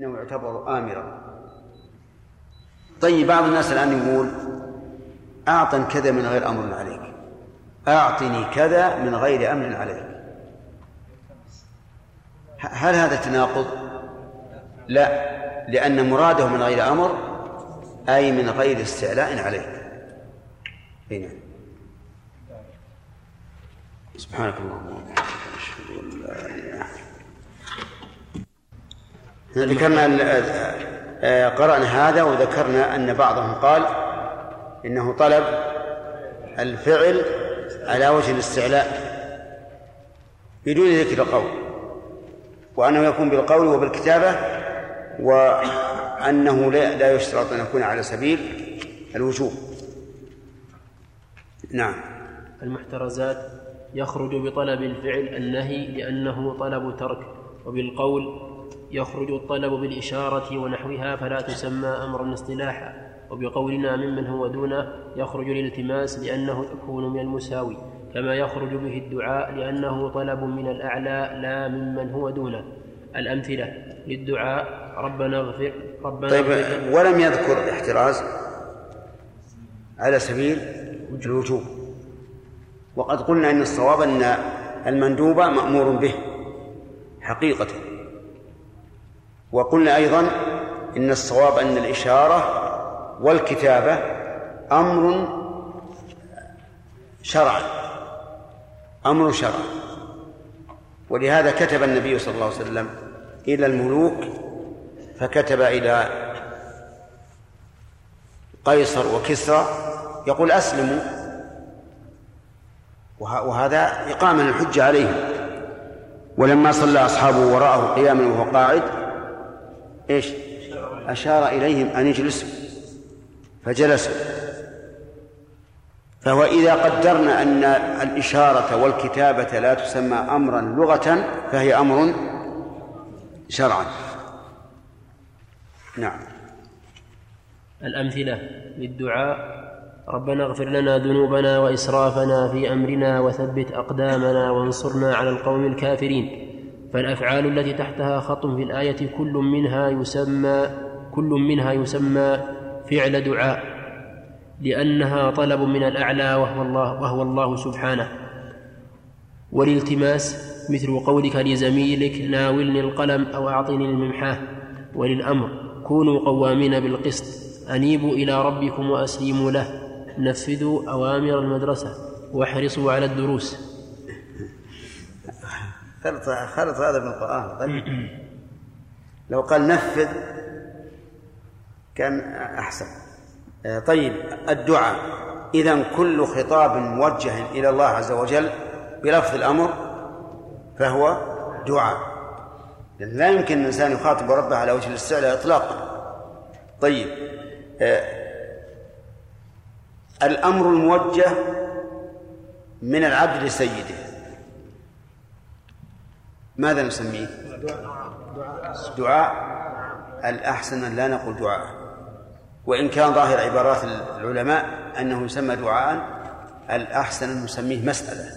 إنه يعتبر آمرا. طيب بعض الناس الآن يقول اعطني كذا من غير أمر عليك. أعطني كذا من غير أمر عليك. هل هذا تناقض؟ لا لأن مراده من غير أمر أي من غير استعلاء عليك. اي نعم. سبحانك اللهم وبحمدك أشهد أن لا إله ذكرنا آه، قرأنا هذا وذكرنا أن بعضهم قال إنه طلب الفعل على وجه الاستعلاء بدون ذكر القول وأنه يكون بالقول وبالكتابة وأنه لا يشترط أن يكون على سبيل الوجوب. نعم. المحترزات يخرج بطلب الفعل النهي لأنه طلب ترك وبالقول يخرج الطلب بالإشارة ونحوها فلا تسمى أمرا اصطلاحا وبقولنا ممن هو دونه يخرج الالتماس لأنه يكون من المساوي كما يخرج به الدعاء لأنه طلب من الأعلى لا ممن هو دونه. الأمثلة للدعاء ربنا اغفر ربنا طيب اغفر. ولم يذكر احتراز على سبيل الوجوب. وقد قلنا إن الصواب أن المندوب مأمور به حقيقة. وقلنا أيضا إن الصواب أن الإشارة والكتابة أمر شرعا أمر شرعا ولهذا كتب النبي صلى الله عليه وسلم إلى الملوك فكتب إلى قيصر وكسرى يقول أسلموا. وهذا إقامة الحجة عليهم. ولما صلى أصحابه وراءه قياما وهو قاعد إيش؟ أشار إليهم أن يجلسوا فجلسوا فهو إذا قدرنا أن الإشارة والكتابة لا تسمى أمرا لغة فهي أمر شرعا. نعم. الأمثلة للدعاء. ربنا اغفر لنا ذنوبنا وإسرافنا في أمرنا وثبت أقدامنا وانصرنا على القوم الكافرين. فالأفعال التي تحتها خط في الآية كل منها يسمى كل منها يسمى فعل دعاء لأنها طلب من الأعلى وهو الله وهو الله سبحانه. والالتماس مثل قولك لزميلك ناولني القلم أو أعطني الممحاه. وللأمر كونوا قوامين بالقسط أنيبوا إلى ربكم وأسلموا له. نفذوا أوامر المدرسة واحرصوا على الدروس. خلط خلط هذا من القرآن. طيب. لو قال نفذ كان أحسن. طيب الدعاء. إذا كل خطاب موجه إلى الله عز وجل بلفظ الأمر فهو دعاء. لا يمكن الإنسان يخاطب ربه على وجه الاستعلاء إطلاقا. طيب الأمر الموجه من العبد لسيده. ماذا نسميه؟ دعاء. الأحسن أن لا نقول دعاء. وإن كان ظاهر عبارات العلماء أنه يسمى دعاء الأحسن أن نسميه مسألة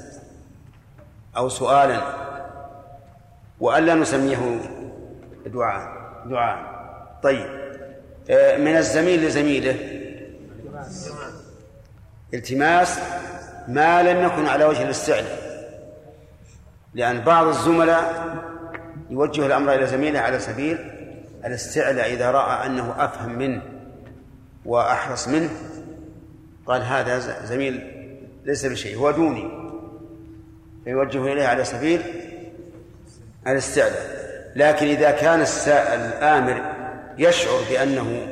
أو سؤالا. وألا نسميه دعاء. دعاء. طيب. آه، من الزميل لزميله. التماس ما لم يكن على وجه الاستعلاء. لأن بعض الزملاء يوجه الأمر إلى زميله على سبيل الاستعلاء إذا رأى أنه أفهم منه وأحرص منه. قال هذا زميل ليس بشيء هو دوني. فيوجه إليه على سبيل الاستعلاء. لكن إذا كان الآمر يشعر بأنه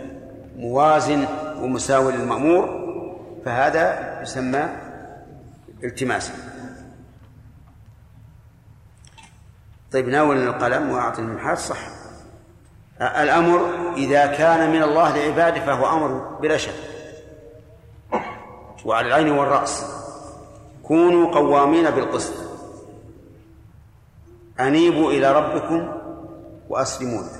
موازن ومساوي للمأمور فهذا يسمى التماسا. طيب ناول القلم واعطي المحال صح. الأمر إذا كان من الله لعباده فهو أمر بلا شك. وعلى العين والرأس. كونوا قوامين بالقسط. أنيبوا إلى ربكم وأسلموا له.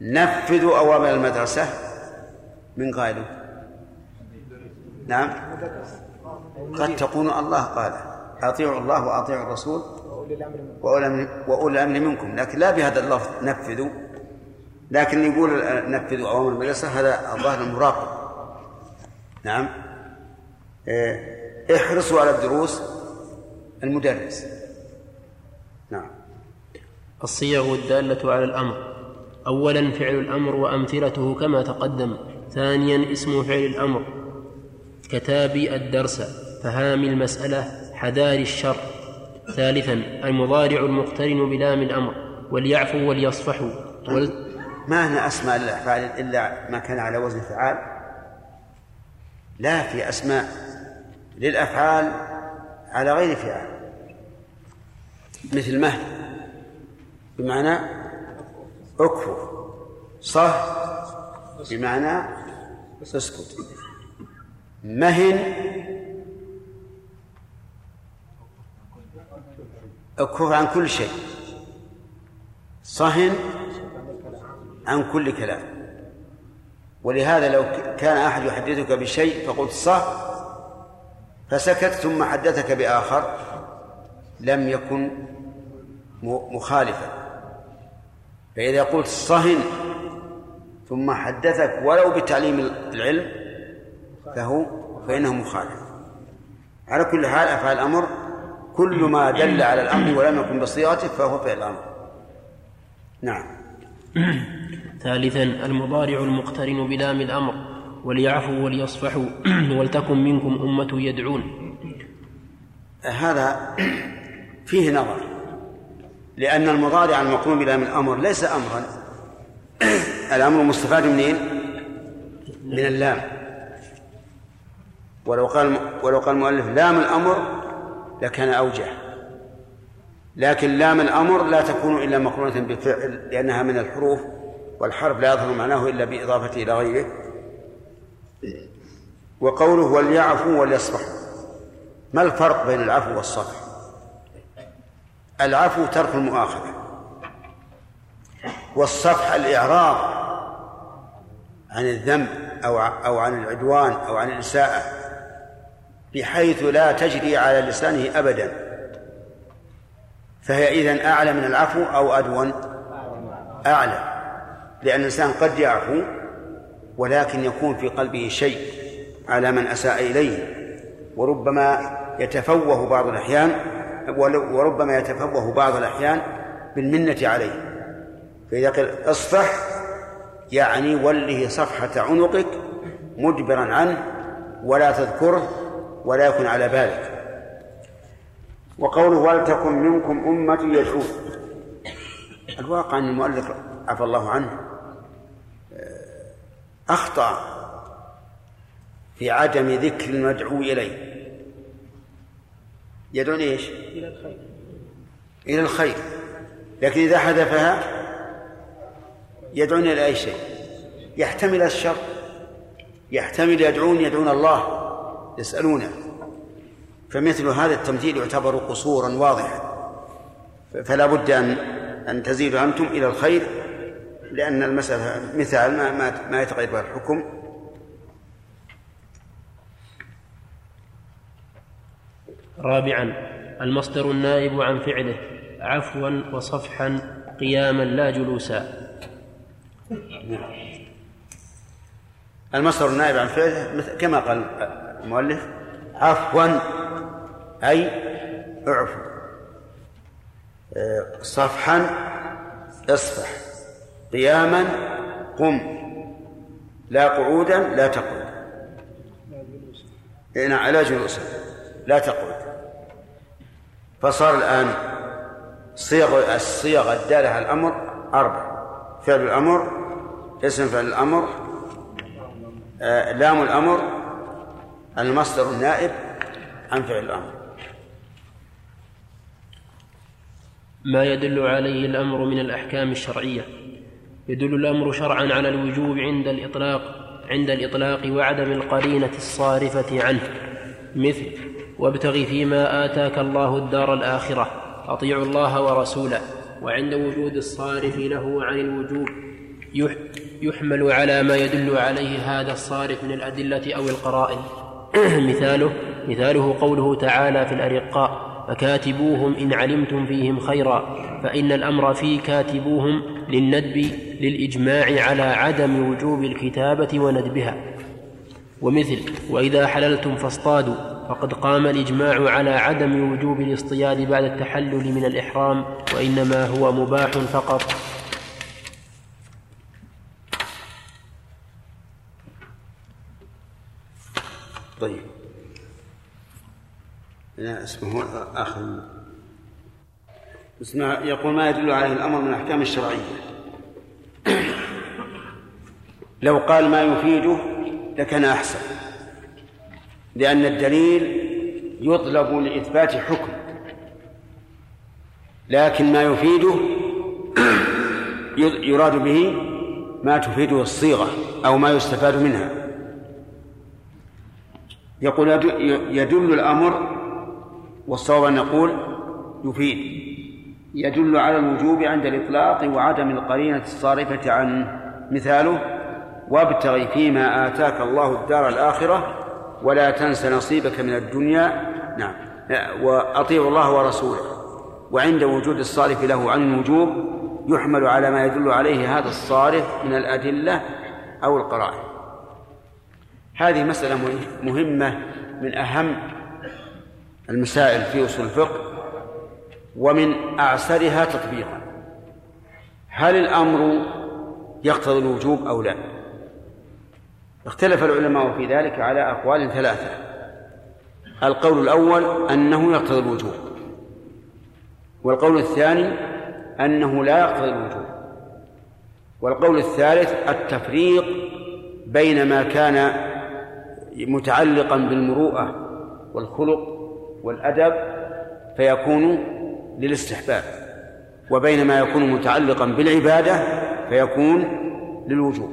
نفذوا أوامر المدرسة من قائله. نعم. قد تكون الله قال أطيعوا الله وأطيعوا الرسول. وأولي الأمر منكم. لكن لا بهذا اللفظ نفذوا. لكن يقول نفذوا أوامر المدرسة هذا الظاهر المراقب. نعم. إيه، احرصوا على الدروس المدرس. نعم. الصيغ الدالة على الأمر. أولا فعل الأمر وأمثلته كما تقدم. ثانيا اسم فعل الأمر. كتابي الدرس. فهام المسألة. حذار الشر. ثالثا المضارع المقترن بلام الأمر وليعفوا وليصفحوا وال... ما هنا أسماء الأفعال إلا ما كان على وزن فعال لا في أسماء للأفعال على غير فعال. مثل مهل بمعنى اكفر صه بمعنى اسكت. مهن اكف عن كل شيء. صهن عن كل كلام. ولهذا لو كان أحد يحدثك بشيء فقلت صه فسكت ثم حدثك بآخر لم يكن مخالفا. فإذا قلت صهن ثم حدثك ولو بتعليم العلم فهو فإنه مخالف. على كل حال أفعال الأمر كل ما دل على الأمر ولم يكن بصيغته فهو فعل الأمر. نعم. ثالثا المضارع المقترن بلام الأمر وليعفوا وليصفحوا ولتكن منكم أمة يدعون. هذا فيه نظر لأن المضارع المقرون بلام الأمر ليس أمرا. الأمر مستفاد منين؟ من اللام. ولو قال ولو قال المؤلف لام الأمر لكان أوجه. لكن لام الأمر لا تكون إلا مقرونة بفعل لأنها من الحروف والحرف لا يظهر معناه إلا بإضافته إلى غيره. وقوله وليعفوا وليصفحوا ما الفرق بين العفو والصفح؟ العفو ترك المؤاخذة. والصفح الإعراض عن الذنب أو أو عن العدوان أو عن الإساءة بحيث لا تجري على لسانه أبدا. فهي إذن أعلى من العفو أو أدون؟ أعلى. لأن الإنسان قد يعفو ولكن يكون في قلبه شيء على من أساء إليه. وربما يتفوه بعض الأحيان وربما يتفوه بعض الأحيان بالمنة عليه. فإذا قيل اصفح يعني وله صفحة عنقك مدبرا عنه ولا تذكره ولا يكن على بالك وقوله ولتكن منكم أمة يدعون الواقع أن المؤلف عفى الله عنه أخطأ في عدم ذكر المدعو إليه. يدعون إيش؟ إلى الخير. إلى الخير. لكن إذا حذفها يدعون إلى أي شيء؟ يحتمل الشر. يحتمل يدعون يدعون الله. يسألونه. فمثل هذا التمثيل يعتبر قصورا واضحا. فلا بد أن أن تزيدوا أنتم إلى الخير لأن المسألة مثال ما ما يتغير الحكم. رابعا المصدر النائب عن فعله. عفوا وصفحا قياما لا جلوسا. المصدر النائب عن فعله كما قال المؤلف عفوا أي اعفو. صفحا اصفح. قياما قم. لا قعودا لا تقعد. نعم لا جلوسا لا تقعد. فصار الآن صيغ الصيغ الدالة على الأمر أربع. فعل الأمر اسم فعل الأمر آه لام الأمر المصدر النائب عن فعل الأمر. ما يدل عليه الأمر من الأحكام الشرعية. يدل الأمر شرعا على الوجوب عند الإطلاق عند الإطلاق وعدم القرينة الصارفة عنه. مثل وابتغ فيما آتاك الله الدار الآخرة أطيعوا الله ورسوله وعند وجود الصارف له عن الوجوب. يحمل على ما يدل عليه هذا الصارف من الأدلة أو القرائن. مثاله مثاله قوله تعالى في الأرقاء فكاتبوهم إن علمتم فيهم خيرا فإن الأمر في كاتبوهم للندب للإجماع على عدم وجوب الكتابة وندبها. ومثل وإذا حللتم فاصطادوا فقد قام الإجماع على عدم وجوب الاصطياد بعد التحلل من الإحرام وإنما هو مباح فقط. طيب. لا اسمه آخر. اسمه يقول ما يدل عليه الأمر من الأحكام الشرعية. لو قال ما يفيده لكان أحسن. لأن الدليل يطلب لإثبات حكم. لكن ما يفيده يراد به ما تفيده الصيغة أو ما يستفاد منها. يقول يدل الأمر والصواب أن نقول يفيد. يدل على الوجوب عند الإطلاق وعدم القرينة الصارفة عنه مثاله. وابتغ فيما آتاك الله الدار الآخرة ولا تنس نصيبك من الدنيا. نعم. وأطيعوا الله ورسوله. وعند وجود الصارف له عن الوجوب يحمل على ما يدل عليه هذا الصارف من الأدلة أو القرائن. هذه مسألة مهمة من أهم المسائل في أصول الفقه ومن أعسرها تطبيقا. هل الأمر يقتضي الوجوب أو لا؟ اختلف العلماء في ذلك على أقوال ثلاثة. القول الأول أنه يقتضي الوجوب والقول الثاني أنه لا يقتضي الوجوب والقول الثالث التفريق بين ما كان متعلقا بالمروءة والخلق والأدب فيكون للاستحباب وبين ما يكون متعلقا بالعبادة فيكون للوجوب.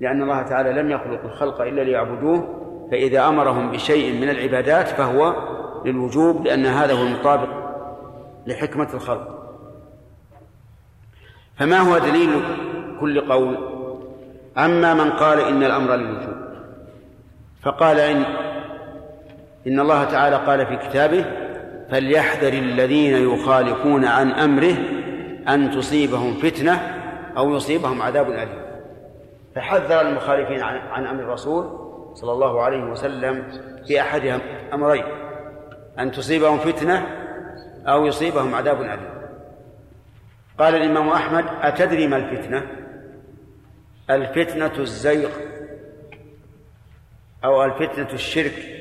لأن الله تعالى لم يخلق الخلق إلا ليعبدوه فإذا أمرهم بشيء من العبادات فهو للوجوب لأن هذا هو المطابق لحكمة الخلق. فما هو دليل كل قول؟ أما من قال إن الأمر للوجوب. فقال إن إن الله تعالى قال في كتابه فليحذر الذين يخالفون عن أمره أن تصيبهم فتنة أو يصيبهم عذاب أليم. فحذر المخالفين عن, عن أمر الرسول صلى الله عليه وسلم في أحد أمرين أن تصيبهم فتنة أو يصيبهم عذاب أليم. قال الإمام أحمد أتدري ما الفتنة؟ الفتنة الزيغ. أو الفتنة الشرك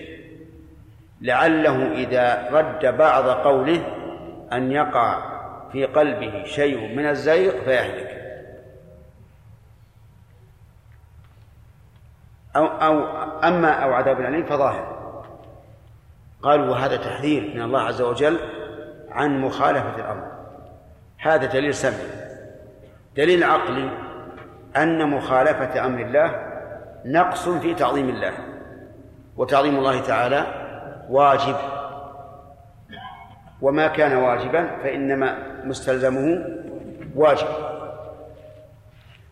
لعله إذا رد بعض قوله أن يقع في قلبه شيء من الزيغ فيهلك. أو أو أما أو عذاب أليم فظاهر. قالوا وهذا تحذير من الله عز وجل عن مخالفة الأمر. هذا دليل سمعي. دليل عقلي أن مخالفة أمر الله نقص في تعظيم الله. وتعظيم الله تعالى واجب. وما كان واجبا فإنما مستلزمه واجب.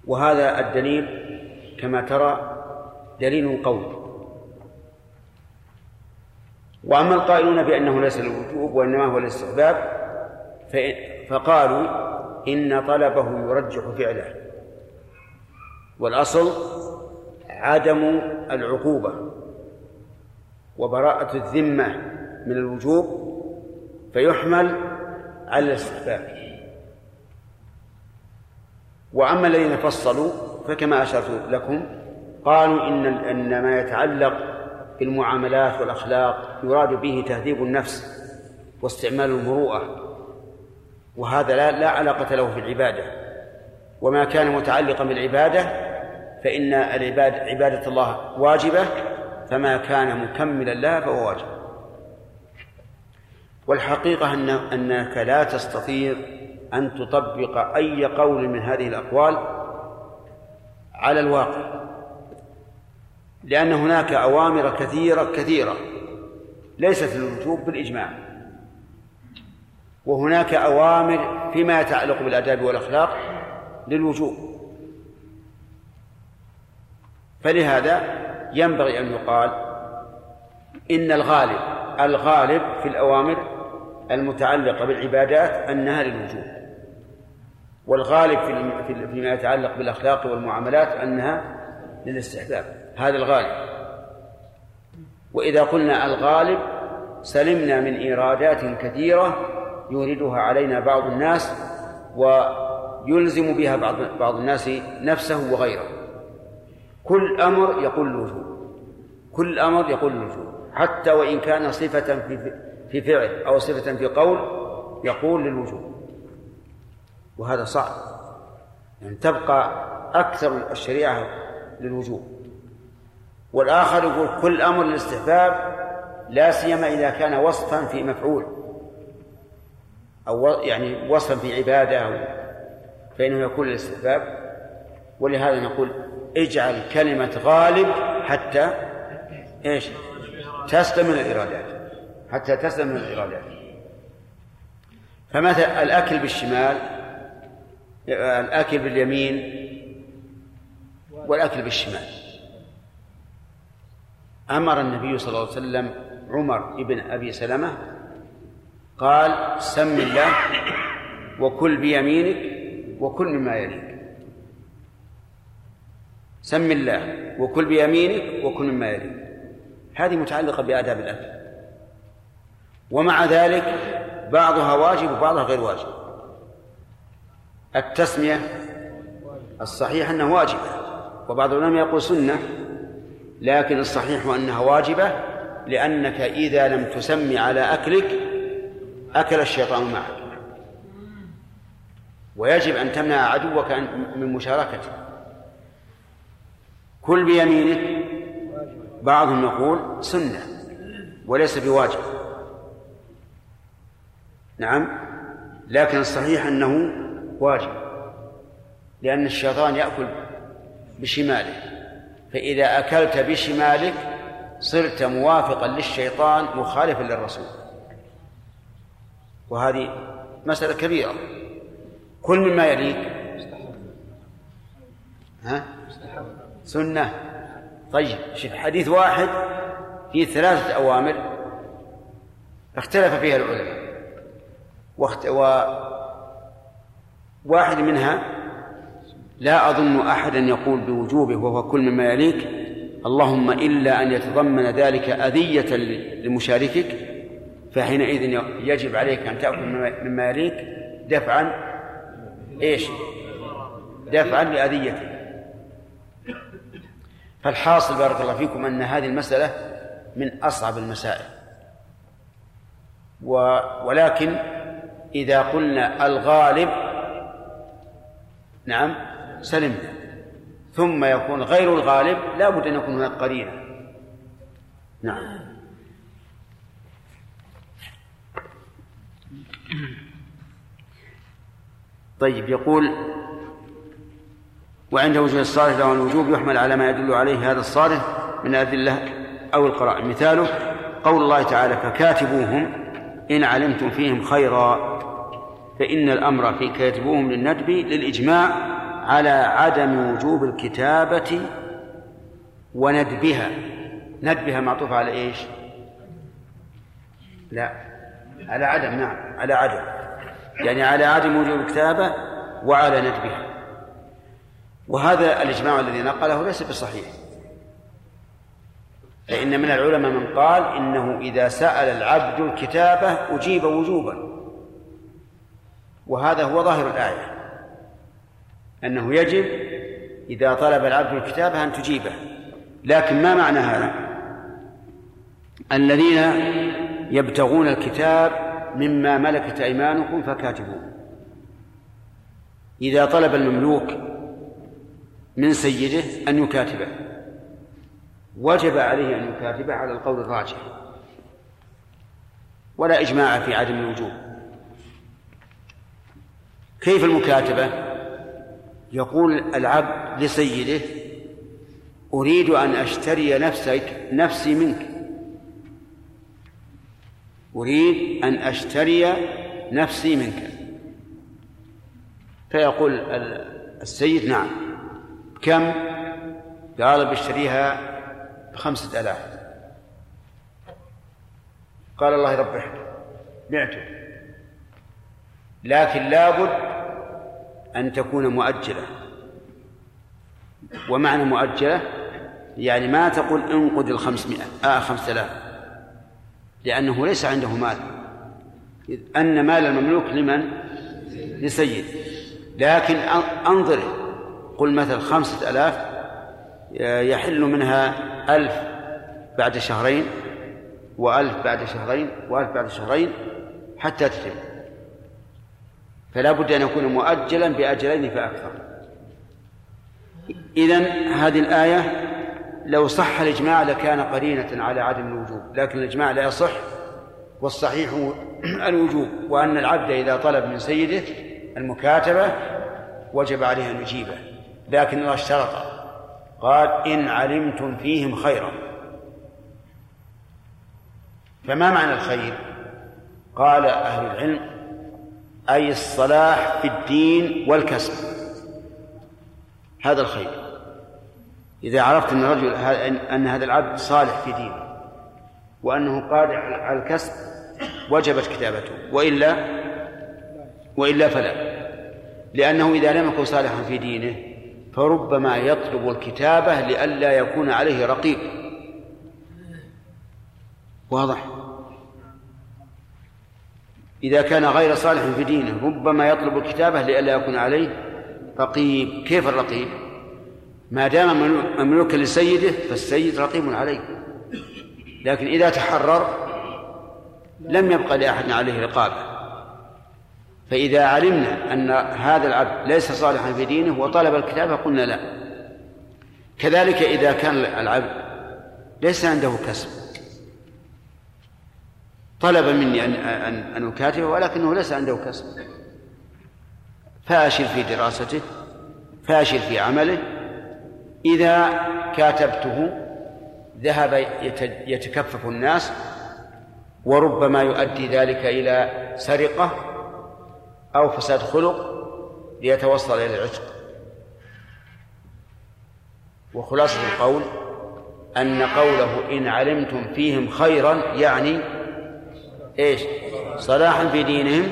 وهذا الدليل كما ترى دليل قوي. وأما القائلون بأنه ليس للوجوب وإنما هو للاستحباب فقالوا إن طلبه يرجح فعله. والأصل عدم العقوبة. وبراءة الذمة من الوجوب فيحمل على الاستحباب. وأما الذين فصلوا فكما أشرت لكم قالوا إن أن ما يتعلق بالمعاملات والأخلاق يراد به تهذيب النفس واستعمال المروءة وهذا لا, لا علاقة له في العبادة. وما كان متعلقا بالعبادة فإن العباد عبادة الله واجبة فما كان مكملا لها فهو واجب. والحقيقة أن أنك لا تستطيع أن تطبق أي قول من هذه الأقوال على الواقع لأن هناك أوامر كثيرة كثيرة ليست للوجوب بالإجماع وهناك أوامر فيما يتعلق بالآداب والأخلاق للوجوب. فلهذا ينبغي أن يقال إن الغالب الغالب في الأوامر المتعلقة بالعبادات أنها للوجوب والغالب في فيما يتعلق بالأخلاق والمعاملات أنها للاستحباب هذا الغالب. وإذا قلنا الغالب سلمنا من إيرادات كثيرة يوردها علينا بعض الناس ويلزم بها بعض بعض الناس نفسه وغيره. كل أمر يقول الوجوب كل أمر يقول الوجوب حتى وإن كان صفة في في فعل أو صفة في قول يقول للوجوب وهذا صعب. يعني تبقى أكثر الشريعة للوجوب والآخر يقول كل أمر للاستحباب لا سيما إذا كان وصفا في مفعول. أو يعني وصفا في عبادة فإنه يكون للاستحباب. ولهذا نقول اجعل كلمة غالب حتى إيش؟ تسلم من الإرادات. حتى تسلم من الإرادات. فمثلا الأكل بالشمال الأكل باليمين والأكل بالشمال. أمر النبي صلى الله عليه وسلم عمر بن أبي سلمة قال سم الله وكل بيمينك وكل مما يليك. سم الله وكل بيمينك وكل مما يليك. هذه متعلقة بآداب الأكل ومع ذلك بعضها واجب وبعضها غير واجب. التسمية الصحيح أنها واجبة وبعض العلماء يقول سنة لكن الصحيح أنها واجبة لأنك إذا لم تسمي على أكلك أكل الشيطان معك. ويجب أن تمنع عدوك من مشاركته كل بيمينك بعضهم يقول سنة وليس بواجب. نعم لكن الصحيح أنه واجب لأن الشيطان يأكل بشماله فإذا أكلت بشمالك صرت موافقا للشيطان مخالفا للرسول. وهذه مسألة كبيرة كل مما يليك ها؟ سنة. طيب شوف حديث واحد فيه ثلاثة أوامر اختلف فيها العلماء. واخت... و... واحد منها لا أظن أحدا يقول بوجوبه وهو كل مما يليك اللهم إلا أن يتضمن ذلك أذية لمشاركك فحينئذ يجب عليك أن تأكل مما يليك دفعا إيش؟ دفعا لأذيته فالحاصل بارك الله فيكم أن هذه المسألة من أصعب المسائل. و ولكن إذا قلنا الغالب نعم سلمنا. ثم يكون غير الغالب لا بد أن يكون هناك قرينة. نعم. طيب يقول وعند وجود الصالح له الوجوب يحمل على ما يدل عليه هذا الصالح من الأدلة أو القرائن مثاله قول الله تعالى فكاتبوهم إن علمتم فيهم خيرا. فإن الأمر في كاتبوهم للندب للإجماع على عدم وجوب الكتابة وندبها. ندبها معطوفة على إيش؟ لا على عدم نعم على عدم. يعني على عدم وجوب الكتابة وعلى ندبها. وهذا الإجماع الذي نقله ليس بصحيح. فإن من العلماء من قال إنه إذا سأل العبد الكتابة أجيب وجوبا. وهذا هو ظاهر الآية. أنه يجب إذا طلب العبد الكتابة أن تجيبه. لكن ما معنى هذا؟ الذين يبتغون الكتاب مما ملكت أيمانكم فكاتبوه. إذا طلب المملوك من سيده أن يكاتبه. وجب عليه أن يكاتبه على القول الراجح. ولا إجماع في عدم الوجوب. كيف المكاتبة؟ يقول العبد لسيده أريد أن أشتري نفسك نفسي منك. أريد أن أشتري نفسي منك. فيقول السيد نعم. كم؟ قال بشتريها بخمسة آلاف. قال الله يربحك بعته. لكن لابد أن تكون مؤجلة. ومعنى مؤجلة يعني ما تقول انقد الخمسمائة آه خمسة آلاف. لأنه ليس عنده مال. أن مال المملوك لمن؟ لسيد. لكن أنظره قل مثل خمسة آلاف يحل منها ألف بعد شهرين وألف بعد شهرين وألف بعد شهرين حتى تتم. فلا بد أن يكون مؤجلا بأجلين فأكثر. إذن هذه الآية لو صح الإجماع لكان قرينة على عدم الوجوب لكن الإجماع لا يصح والصحيح الوجوب وأن العبد إذا طلب من سيده المكاتبة وجب عليه أن يجيبه. لكن الله اشترط. قال إن علمتم فيهم خيرا. فما معنى الخير؟ قال أهل العلم أي الصلاح في الدين والكسب. هذا الخير. إذا عرفت أن الرجل أن هذا العبد صالح في دينه وأنه قادر على الكسب وجبت كتابته. وإلا وإلا فلا. لأنه إذا لم يكن صالحا في دينه فربما يطلب الكتابة لئلا يكون عليه رقيب. واضح؟ إذا كان غير صالح في دينه ربما يطلب الكتابة لئلا يكون عليه رقيب. كيف الرقيب؟ ما دام مملوكا لسيده فالسيد رقيب عليه. لكن إذا تحرر لم يبقى لأحد عليه رقابة. فإذا علمنا أن هذا العبد ليس صالحا في دينه وطلب الكتابة قلنا لا. كذلك إذا كان العبد ليس عنده كسب. طلب مني أن أن أن أكاتبه ولكنه ليس عنده كسب. فاشل في دراسته فاشل في عمله. إذا كاتبته ذهب يتكفف الناس وربما يؤدي ذلك إلى سرقة أو فساد خلق ليتوصل إلى العتق. وخلاصة القول أن قوله إن علمتم فيهم خيرا يعني إيش؟ صلاحا في دينهم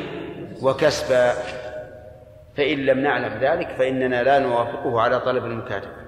وكسبا. فإن لم نعلم ذلك فإننا لا نوافقه على طلب المكاتبة.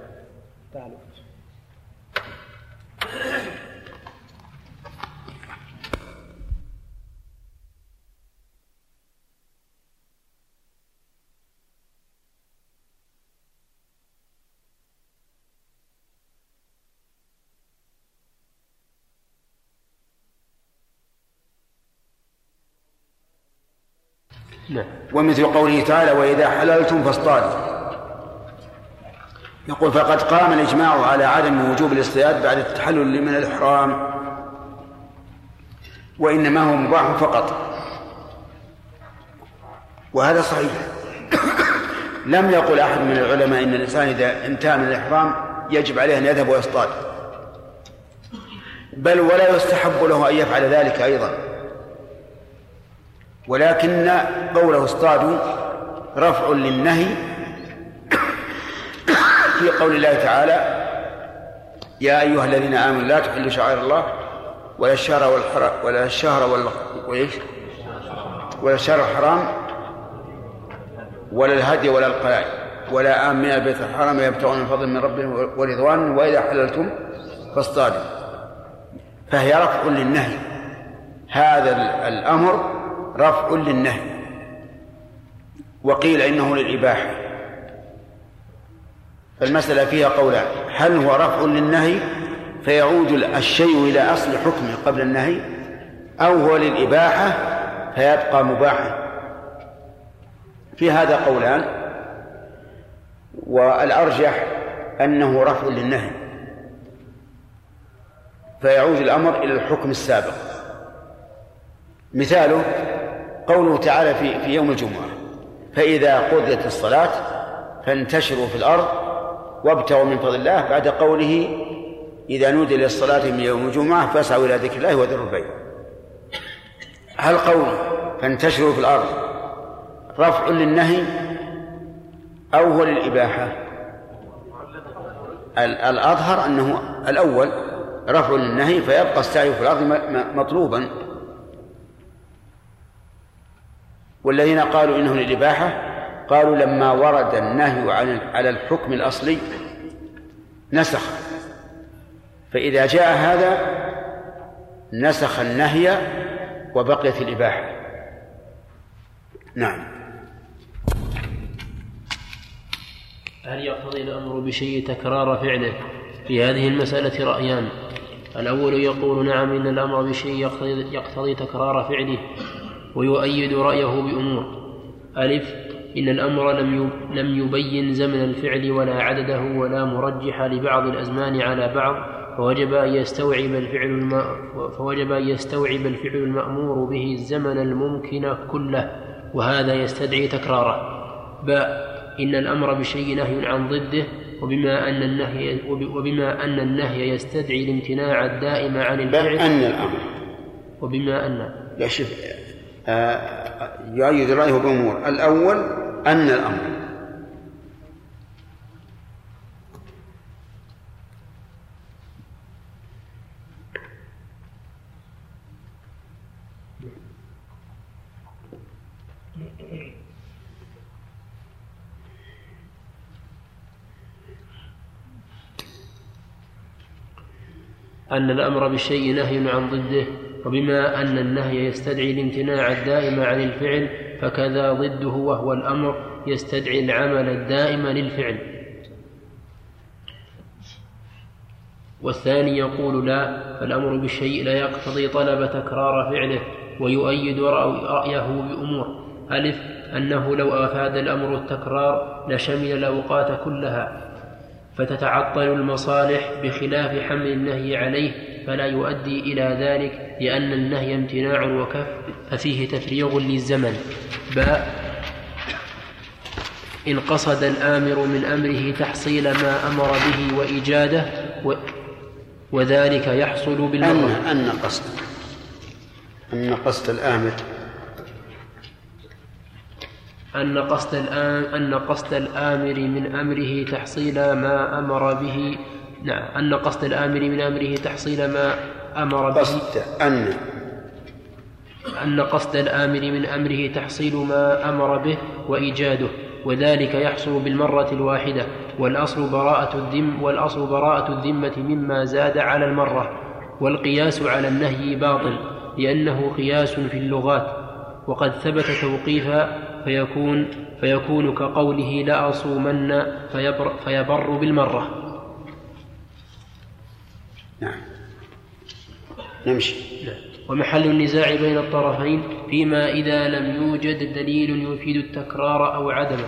ومثل قوله تعالى وإذا حللتم فاصطادوا. يقول فقد قام الإجماع على عدم وجوب الاصطياد بعد التحلل من الإحرام وإنما هو مباح فقط. وهذا صحيح. لم يقل أحد من العلماء إن الإنسان إذا انتهى من الإحرام يجب عليه أن يذهب ويصطاد. بل ولا يستحب له أن يفعل ذلك أيضا. ولكن قوله اصطادوا رفع للنهي في قول الله تعالى يا أيها الذين آمنوا لا تحلوا شعائر الله ولا الشهر والحرام ولا الشهر وإيش؟ ولا الشهر الحرام ولا الهدي ولا القلائد ولا آمن البيت الحرام يبتغون من فضل من ربهم ورضوان وإذا حللتم فاصطادوا. فهي رفع للنهي. هذا الأمر رفع للنهي. وقيل إنه للإباحة. فالمسألة فيها قولان. هل هو رفع للنهي فيعود الشيء إلى أصل حكمه قبل النهي أو هو للإباحة فيبقى مباحا؟ في هذا قولان. والأرجح أنه رفع للنهي. فيعود الأمر إلى الحكم السابق. مثاله قوله تعالى في في يوم الجمعة فإذا قضيت الصلاة فانتشروا في الأرض وابتغوا من فضل الله بعد قوله إذا نودي للصلاة من يوم الجمعة فاسعوا إلى ذكر الله وذروا البيع. هل قول فانتشروا في الأرض رفع للنهي أو هو للإباحة؟ الأظهر أنه الأول رفع للنهي فيبقى السعي في الأرض مطلوبا. والذين قالوا إنه للإباحة قالوا لما ورد النهي على الحكم الأصلي نسخ. فإذا جاء هذا نسخ النهي وبقيت الإباحة. نعم. هل يقتضي الأمر بشيء تكرار فعله في هذه المسألة رأيان؟ الأول يقول نعم إن الأمر بشيء يقتضي تكرار فعله. ويؤيد رأيه بأمور. ألف إن الأمر لم لم يبين زمن الفعل ولا عدده ولا مرجح لبعض الأزمان على بعض فوجب أن يستوعب الفعل الم... فوجب أن يستوعب الفعل المأمور به الزمن الممكن كله وهذا يستدعي تكراره. باء إن الأمر بشيء نهي عن ضده وبما أن النهي وبما أن النهي يستدعي الامتناع الدائم عن الفعل. أن الأمر. وبما أن لا شوف يؤيد رأيه بأمور الأول أن الأمر أن الأمر بالشيء نهي عن ضده. وبما أن النهي يستدعي الامتناع الدائم عن الفعل فكذا ضده وهو الأمر يستدعي العمل الدائم للفعل. والثاني يقول لا فالأمر بالشيء لا يقتضي طلب تكرار فعله ويؤيد رأيه بأمور. ألف أنه لو أفاد الأمر التكرار لشمل الأوقات كلها فتتعطل المصالح بخلاف حمل النهي عليه فلا يؤدي إلى ذلك لأن النهي امتناع وكف ففيه تفريغ للزمن. باء إن قصد الآمر من أمره تحصيل ما أمر به وإيجاده و وذلك يحصل بالمرة. أن أن قصد أن قصد الآمر. أن قصد الآن أن قصد الآمر من أمره تحصيل ما أمر به نعم أن قصد الآمر من أمره تحصيل ما أمر به. قصد أن. أن قصد الآمر من أمره تحصيل ما أمر به وإيجاده وذلك يحصل بالمرة الواحدة والأصل براءة الذم والأصل براءة الذمة مما زاد على المرة والقياس على النهي باطل لأنه قياس في اللغات وقد ثبت توقيفا فيكون فيكون كقوله لأصومن فيبر, فيبر بالمرة. نعم. نمشي. ومحل النزاع بين الطرفين فيما إذا لم يوجد دليل يفيد التكرار أو عدمه.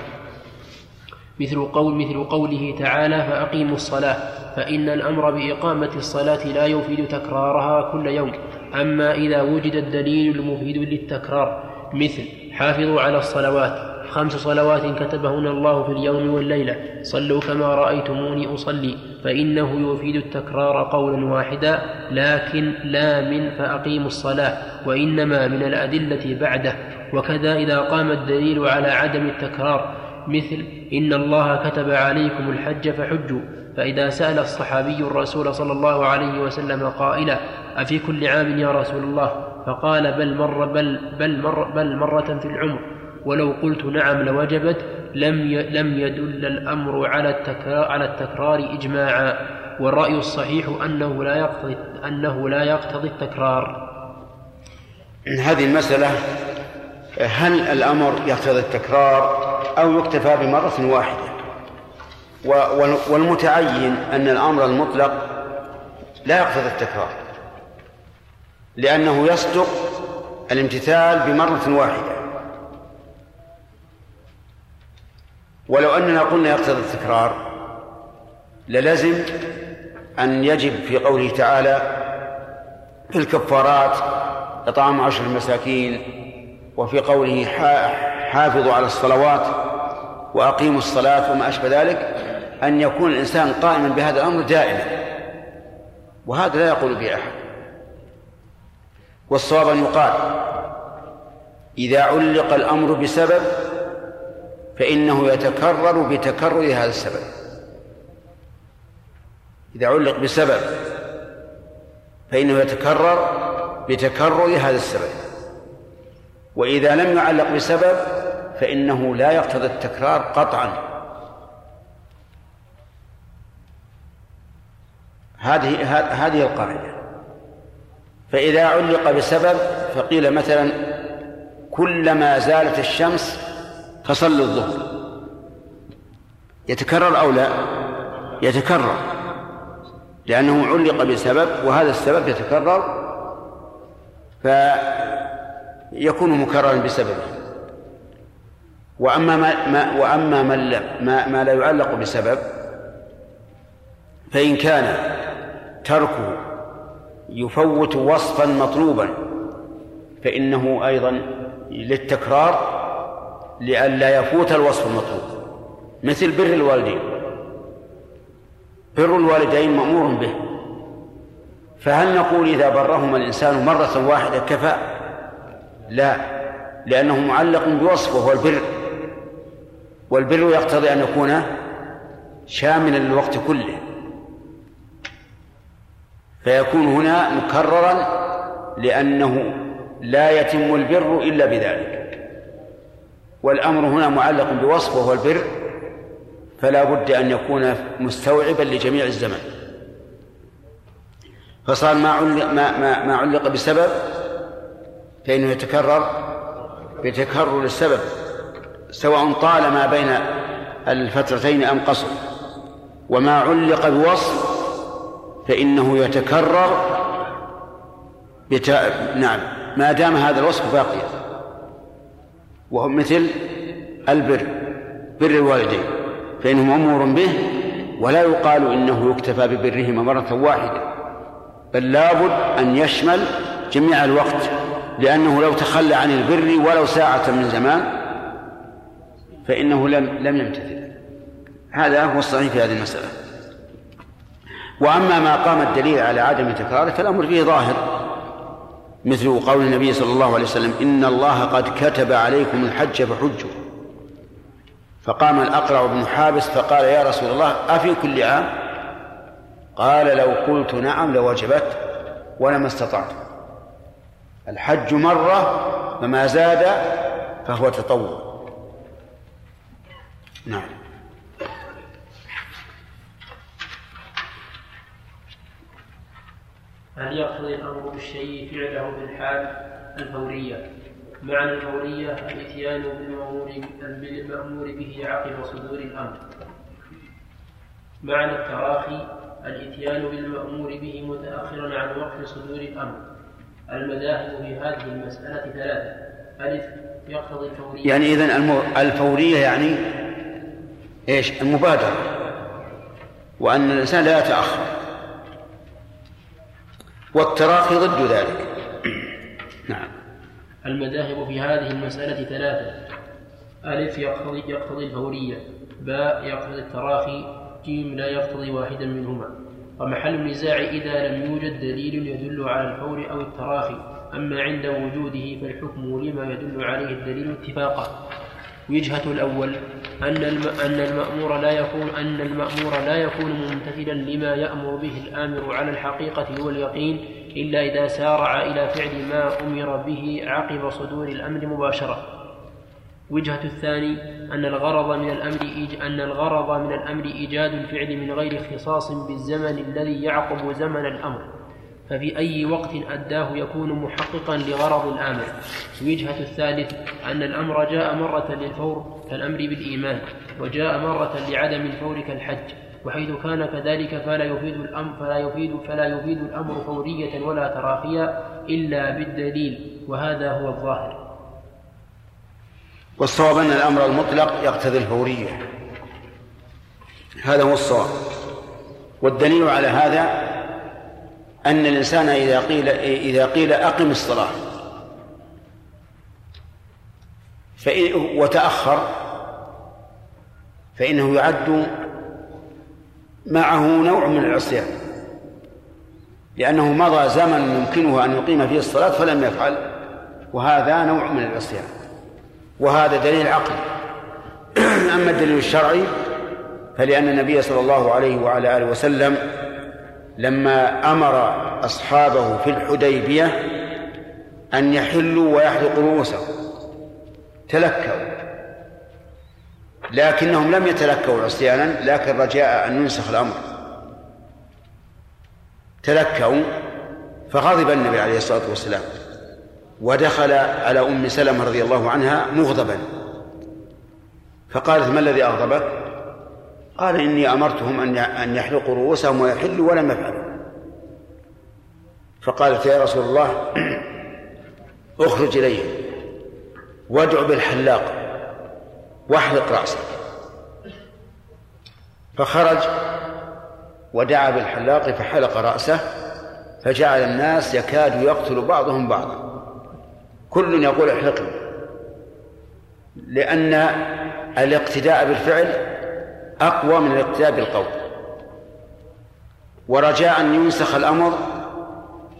مثل قول مثل قوله تعالى فأقيموا الصلاة فإن الأمر بإقامة الصلاة لا يفيد تكرارها كل يوم. أما إذا وجد الدليل المفيد للتكرار مثل حافظوا على الصلوات خمس صلوات كتبهن الله في اليوم والليلة. صلوا كما رأيتموني أصلي. فإنه يفيد التكرار قولا واحدا لكن لا من فأقيموا الصلاة وإنما من الأدلة بعده. وكذا إذا قام الدليل على عدم التكرار مثل إن الله كتب عليكم الحج فحجوا. فإذا سأل الصحابي الرسول صلى الله عليه وسلم قائلا أفي كل عام يا رسول الله؟ فقال بل مر بل بل مر بل مرة في العمر. ولو قلت نعم لوجبت لم لم يدل الأمر على التكرار على التكرار إجماعا والرأي الصحيح أنه لا يقتضي أنه لا يقتضي التكرار. هذه المسألة هل الأمر يقتضي التكرار أو يكتفى بمرة واحدة؟ والمتعين أن الأمر المطلق لا يقتضي التكرار لأنه يصدق الامتثال بمرة واحدة ولو أننا قلنا يقتضي التكرار للزم أن يجب في قوله تعالى في الكفارات إطعام عشر المساكين وفي قوله حافظوا على الصلوات وأقيموا الصلاة وما أشبه ذلك أن يكون الإنسان قائما بهذا الأمر دائما. وهذا لا يقول به أحد. والصواب أن يقال إذا علق الأمر بسبب فإنه يتكرر بتكرر هذا السبب. إذا علق بسبب فإنه يتكرر بتكرر هذا السبب. وإذا لم يعلق بسبب فإنه لا يقتضي التكرار قطعا. هذه هذه القاعدة. فإذا علق بسبب فقيل مثلا كلما زالت الشمس فصل الظهر. يتكرر أو لا؟ يتكرر. لأنه علق بسبب وهذا السبب يتكرر فيكون مكررا بسببه. وأما ما, ما وأما من لا ما, ما لا يعلق بسبب فإن كان تركه يفوت وصفا مطلوبا فإنه أيضا للتكرار لئلا يفوت الوصف المطلوب. مثل بر الوالدين. بر الوالدين مأمور به. فهل نقول إذا برهما الإنسان مرة واحدة كفى؟ لا لأنه معلق بوصف وهو البر. والبر يقتضي أن يكون شاملا للوقت كله. فيكون هنا مكررا لأنه لا يتم البر إلا بذلك. والأمر هنا معلق بوصف وهو البر فلا بد أن يكون مستوعبا لجميع الزمن. فصار ما علق, ما, ما, ما علق بسبب فإنه يتكرر بتكرر السبب سواء طال ما بين الفترتين أم قصر. وما علق بوصف فإنه يتكرر بتا... نعم ما دام هذا الوصف باقيا. وهو مثل البر بر الوالدين فإنه مأمور به ولا يقال إنه يكتفى ببرهما مرة واحدة بل لابد أن يشمل جميع الوقت لأنه لو تخلى عن البر ولو ساعة من زمان فإنه لم لم يمتثل. هذا هو الصحيح في هذه المسألة. وأما ما قام الدليل على عدم تكراره فالأمر فيه ظاهر. مثل قول النبي صلى الله عليه وسلم إن الله قد كتب عليكم الحج فحجوا. فقام الأقرع بن حابس فقال يا رسول الله أفي كل عام؟ قال لو قلت نعم لوجبت ولما استطعت. الحج مرة فما زاد فهو تطوع. نعم. هل يقتضي الأمر بالشيء فعله بالحال الفورية؟ معنى الفورية الإتيان بالمأمور به عقب صدور الأمر. معنى التراخي الإتيان بالمأمور به متأخرا عن وقت صدور الأمر. المذاهب في هذه المسألة ثلاثة. ألف يقتضي الفورية يعني إذن الفورية يعني إيش؟ المبادرة. وأن الإنسان لا يتأخر. والتراخي ضد ذلك. نعم. المذاهب في هذه المسألة ثلاثة. ألف يقتضي يقتضي الفورية باء يقتضي التراخي جيم لا يقتضي واحدا منهما. ومحل النزاع إذا لم يوجد دليل يدل على الفور أو التراخي أما عند وجوده فالحكم لما يدل عليه الدليل اتفاقا. وجهة الأول أن أن المأمور لا يكون أن المأمور لا يكون ممتثلا لما يأمر به الآمر على الحقيقة واليقين إلا إذا سارع إلى فعل ما أمر به عقب صدور الأمر مباشرة. وجهة الثاني أن الغرض من الأمر. أن الغرض من الأمر إيجاد الفعل من غير اختصاص بالزمن الذي يعقب زمن الأمر ففي أي وقت أداه يكون محققا لغرض الآمر وجهة الثالث أن الأمر جاء مرة للفور كالأمر بالإيمان وجاء مرة لعدم الفور كالحج وحيث كان كذلك فلا يفيد الأمر فلا يفيد فلا يفيد الأمر فورية ولا تراخيا إلا بالدليل وهذا هو الظاهر. والصواب أن الأمر المطلق يقتضي الفورية. هذا هو الصواب. والدليل على هذا أن الإنسان إذا قيل إذا قيل أقم الصلاة فإن وتأخر فإنه يعد معه نوع من العصيان لأنه مضى زمن يمكنه أن يقيم فيه الصلاة فلم يفعل وهذا نوع من العصيان وهذا دليل عقلي. أما الدليل الشرعي فلأن النبي صلى الله عليه وعلى آله وسلم لما أمر أصحابه في الحديبية أن يحلوا ويحلقوا رؤوسهم. تلكوا. لكنهم لم يتلكوا عصيانا لكن رجاء أن ينسخ الأمر. تلكوا فغضب النبي عليه الصلاة والسلام ودخل على أم سلمة رضي الله عنها مغضبا. فقالت ما الذي أغضبك؟ قال إني أمرتهم أن أن يحلقوا رؤوسهم ويحلوا ولم يفعلوا. فقالت يا رسول الله اخرج إليهم وادع بالحلاق واحلق رأسك. فخرج ودعا بالحلاق فحلق رأسه فجعل الناس يكاد يقتل بعضهم بعضا. كل يقول احلقني لأن الاقتداء بالفعل أقوى من الاقتداء بالقول ورجاء أن ينسخ الأمر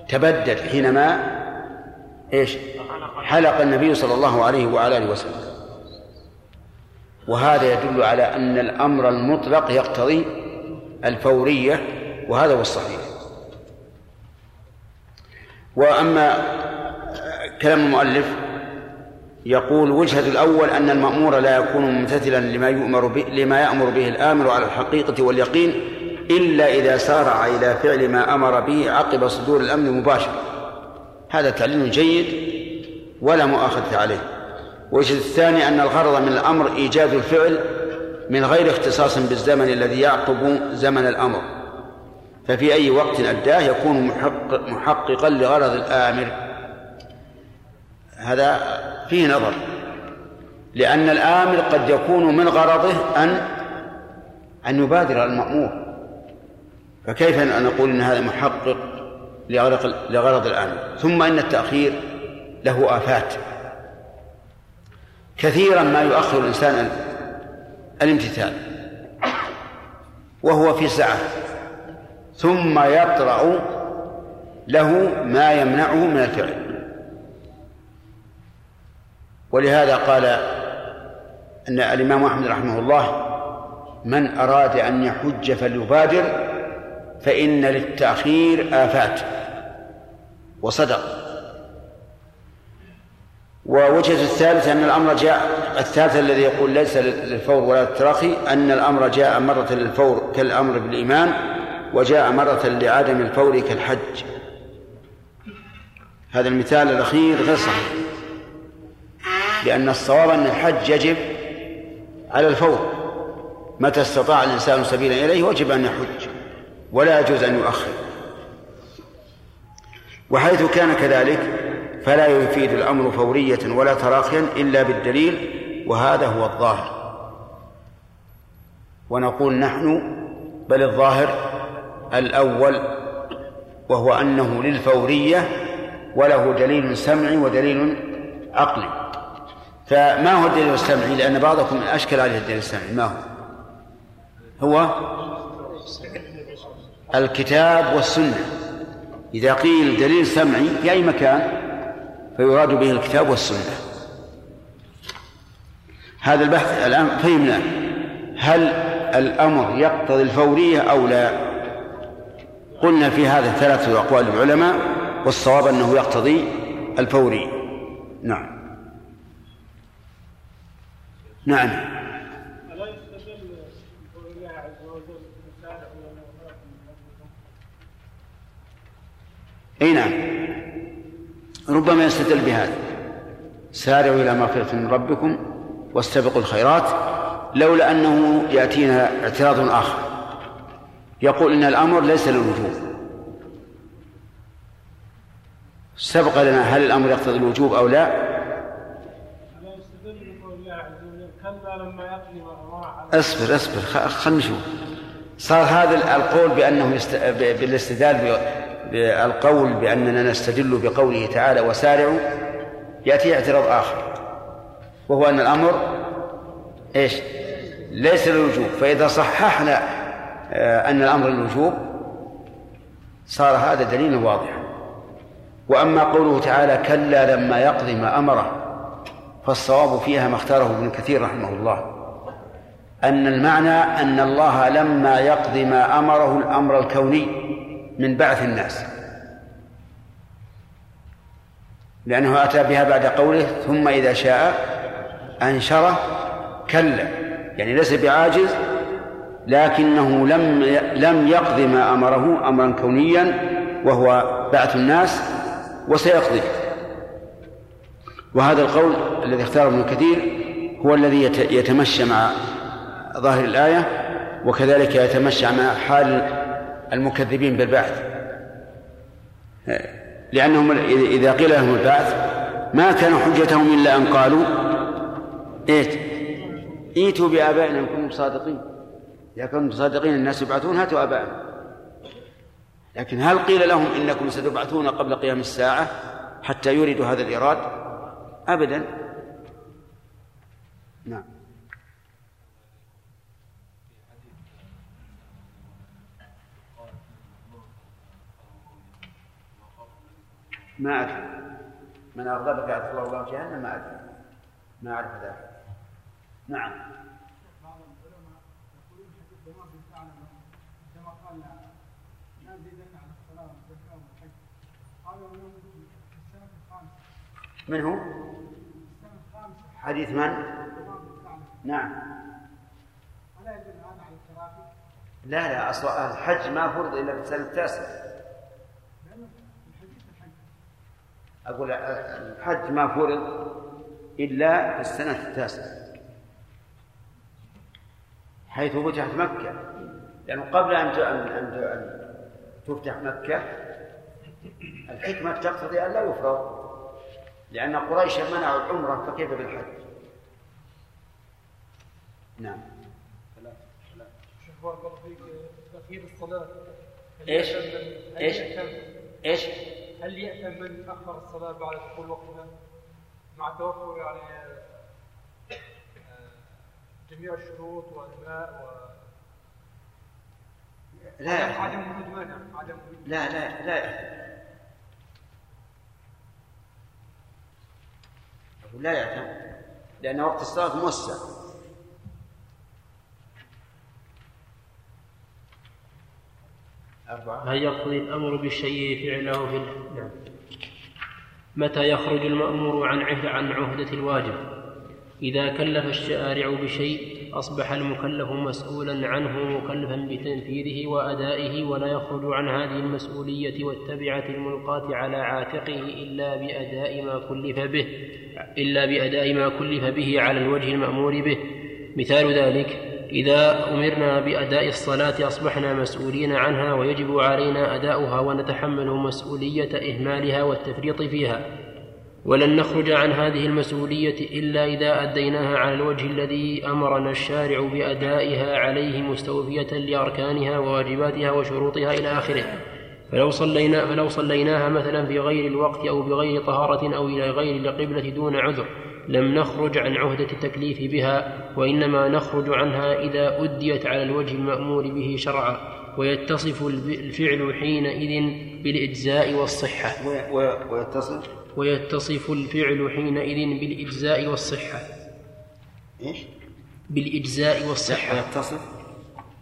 تبدد حينما إيش؟ حلق النبي صلى الله عليه وعلى آله وسلم. وهذا يدل على أن الأمر المطلق يقتضي الفورية وهذا هو الصحيح. وأما كلام المؤلف يقول وجهة الأول أن المأمور لا يكون ممتثلا لما يؤمر به لما يأمر به الآمر على الحقيقة واليقين إلا إذا سارع إلى فعل ما أمر به عقب صدور الأمر مباشرة هذا تعليل جيد ولا مؤاخذة عليه. والوجه الثاني أن الغرض من الأمر إيجاد الفعل من غير اختصاص بالزمن الذي يعقب زمن الأمر. ففي أي وقت أداه يكون محقق محققا لغرض الآمر. هذا فيه نظر. لأن الآمر قد يكون من غرضه أن أن يبادر المأمور. فكيف أن نقول أن هذا محقق لغرض الآمر ثم إن التأخير له آفات. كثيرا ما يؤخر الإنسان الامتثال. وهو في سعة. ثم يطرأ له ما يمنعه من الفعل. ولهذا قال أن الإمام أحمد رحمه الله من أراد أن يحج فليبادر فإن للتأخير آفات. وصدق. ووجهة الثالث أن الأمر جاء الثالث الذي يقول ليس للفور ولا التراخي أن الأمر جاء مرة للفور كالأمر بالإيمان وجاء مرة لعدم الفور كالحج. هذا المثال الأخير غير صحيح. لأن الصواب أن الحج يجب على الفور. متى استطاع الإنسان سبيلا إليه وجب أن يحج ولا يجوز أن يؤخر. وحيث كان كذلك فلا يفيد الأمر فورية ولا تراخيا إلا بالدليل وهذا هو الظاهر. ونقول نحن بل الظاهر الأول وهو أنه للفورية وله دليل سمعي ودليل عقلي. فما هو الدليل السمعي لأن بعضكم أشكل عليه الدليل السمعي ما هو؟ هو الكتاب والسنة. إذا قيل دليل سمعي في أي مكان فيراد به الكتاب والسنة. هذا البحث الآن فهمناه. هل الأمر يقتضي الفورية أو لا؟ قلنا في هذا ثلاثة أقوال العلماء والصواب أنه يقتضي الفورية. نعم. نعم. أي نعم. ربما يستدل بهذا. سارعوا إلى مغفرة من ربكم واستبقوا الخيرات لولا أنه يأتينا اعتراض آخر. يقول إن الأمر ليس للوجوب. سبق لنا هل الأمر يقتضي الوجوب أو لا؟ اصبر اصبر خلنا نشوف. صار هذا القول بأنه يست... بالاستدلال بالقول بأننا نستدل بقوله تعالى وسارعوا يأتي اعتراض آخر. وهو أن الأمر إيش؟ ليس للوجوب. فإذا صححنا آه، أن الأمر للوجوب صار هذا دليلا واضحا. وأما قوله تعالى كلا لما يقضي ما أمره فالصواب فيها ما اختاره ابن كثير رحمه الله. أن المعنى أن الله لما يقضي ما أمره الأمر الكوني من بعث الناس. لأنه أتى بها بعد قوله ثم إذا شاء أنشره كلا. يعني ليس بعاجز لكنه لم لم يقض ما أمره أمرا كونيا وهو بعث الناس وسيقضي. وهذا القول الذي اختاره ابن كثير هو الذي يتمشى مع ظاهر الآية وكذلك يتمشى مع حال المكذبين بالبعث. لأنهم إذا قيل لهم البعث ما كان حجتهم إلا أن قالوا إيه ائتوا بآبائنا إن كنتم صادقين. إذا كنتم صادقين الناس يبعثون هاتوا آبائنا لكن هل قيل لهم إنكم ستبعثون قبل قيام الساعة حتى يريدوا هذا الإيراد؟ أبدا. نعم. ما أدري من أغضبك أدخل الله جهنم ما أدري ما أعرف ذلك نعم من هو؟ حديث من؟ نعم؟ لا لا أصلا الحج ما فرض إلا في السنة التاسعة أقول الحج ما فرض إلا في السنة التاسعة حيث فتحت مكة لأنه قبل أن أن تفتح مكة الحكمة تقتضي أن لا يفرض لأن قريش منعوا العمرة فكيف بالحج؟ نعم تأخير الصلاة إيش؟ إيش؟ إيش؟ هل يأثم من أخر الصلاة بعد دخول وقتها مع توفر يعني آه، جميع الشروط والماء و لا. عدم وجود مانع عدم وجود لا لا لا. لا يأثم لأن وقت الصلاة موسع أربعة. هل يقضي الأمر بالشيء فعله في نعم. متى يخرج المأمور عن عهد عن عهدة الواجب؟ إذا كلف الشارع بشيء أصبح المكلف مسؤولا عنه مكلفا بتنفيذه وأدائه ولا يخرج عن هذه المسؤولية والتبعة الملقاة على عاتقه إلا بأداء ما كلف به إلا بأداء ما كلف به على الوجه المأمور به. مثال ذلك إذا أمرنا بأداء الصلاة أصبحنا مسؤولين عنها ويجب علينا أداؤها ونتحمل مسؤولية إهمالها والتفريط فيها. ولن نخرج عن هذه المسؤولية إلا إذا أديناها على الوجه الذي أمرنا الشارع بأدائها عليه مستوفية لأركانها وواجباتها وشروطها إلى آخره. فلو صلينا فلو صليناها مثلا في غير الوقت أو بغير طهارة أو إلى غير القبلة دون عذر. لم نخرج عن عهدة التكليف بها وإنما نخرج عنها إذا أديت على الوجه المأمور به شرعا ويتصف الفعل حينئذ بالإجزاء والصحة. ويتصف؟ ويتصف الفعل حينئذ بالإجزاء والصحة. إيش؟ بالإجزاء والصحة. ويتصف؟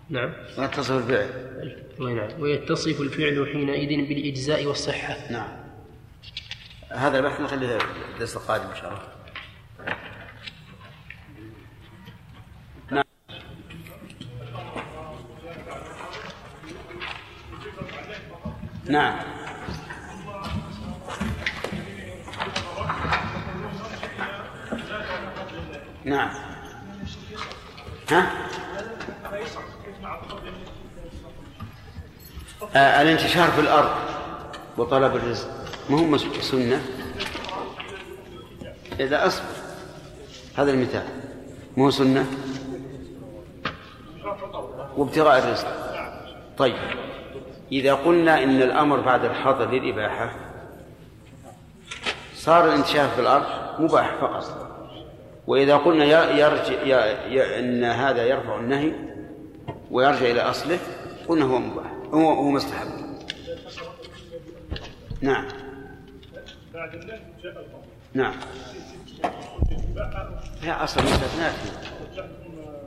نعم. ويتصف الفعل. الله نعم ويتصف الفعل حينئذ بالإجزاء والصحة. نعم. هذا البحث نخليه الدرس القادم إن شاء الله. نعم. نعم. ها؟ آه الانتشار في الأرض وطلب الرزق. ما هو سنة؟ إذا أصبر هذا المثال. مو سنة؟ وابتغاء الرزق. طيب. إذا قلنا إن الأمر بعد الحظر للإباحة صار الانتشاف في الأرض مباح فقط. وإذا قلنا يرجع إن هذا يرفع النهي ويرجع إلى أصله قلنا هو مباح هو هو مستحب. نعم. نعم. هي أصلا مستثنات هي.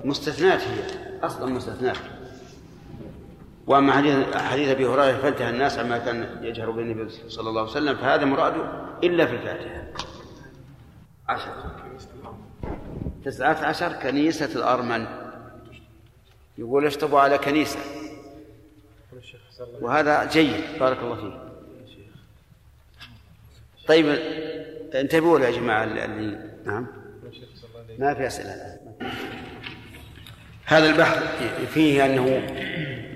مستثنات هي. أصلا مستثنات وأما حديث أبي هريرة فانتهى الناس عما كان يجهر به النبي صلى الله عليه وسلم فهذا مراده إلا في الفاتحة. عشرة تسعة عشر كنيسة الأرمن. يقول اشطبوا على كنيسة. وهذا جيد بارك الله فيك. طيب انتبهوا يا جماعة اللي نعم. ما في أسئلة. هذا البحث فيه أنه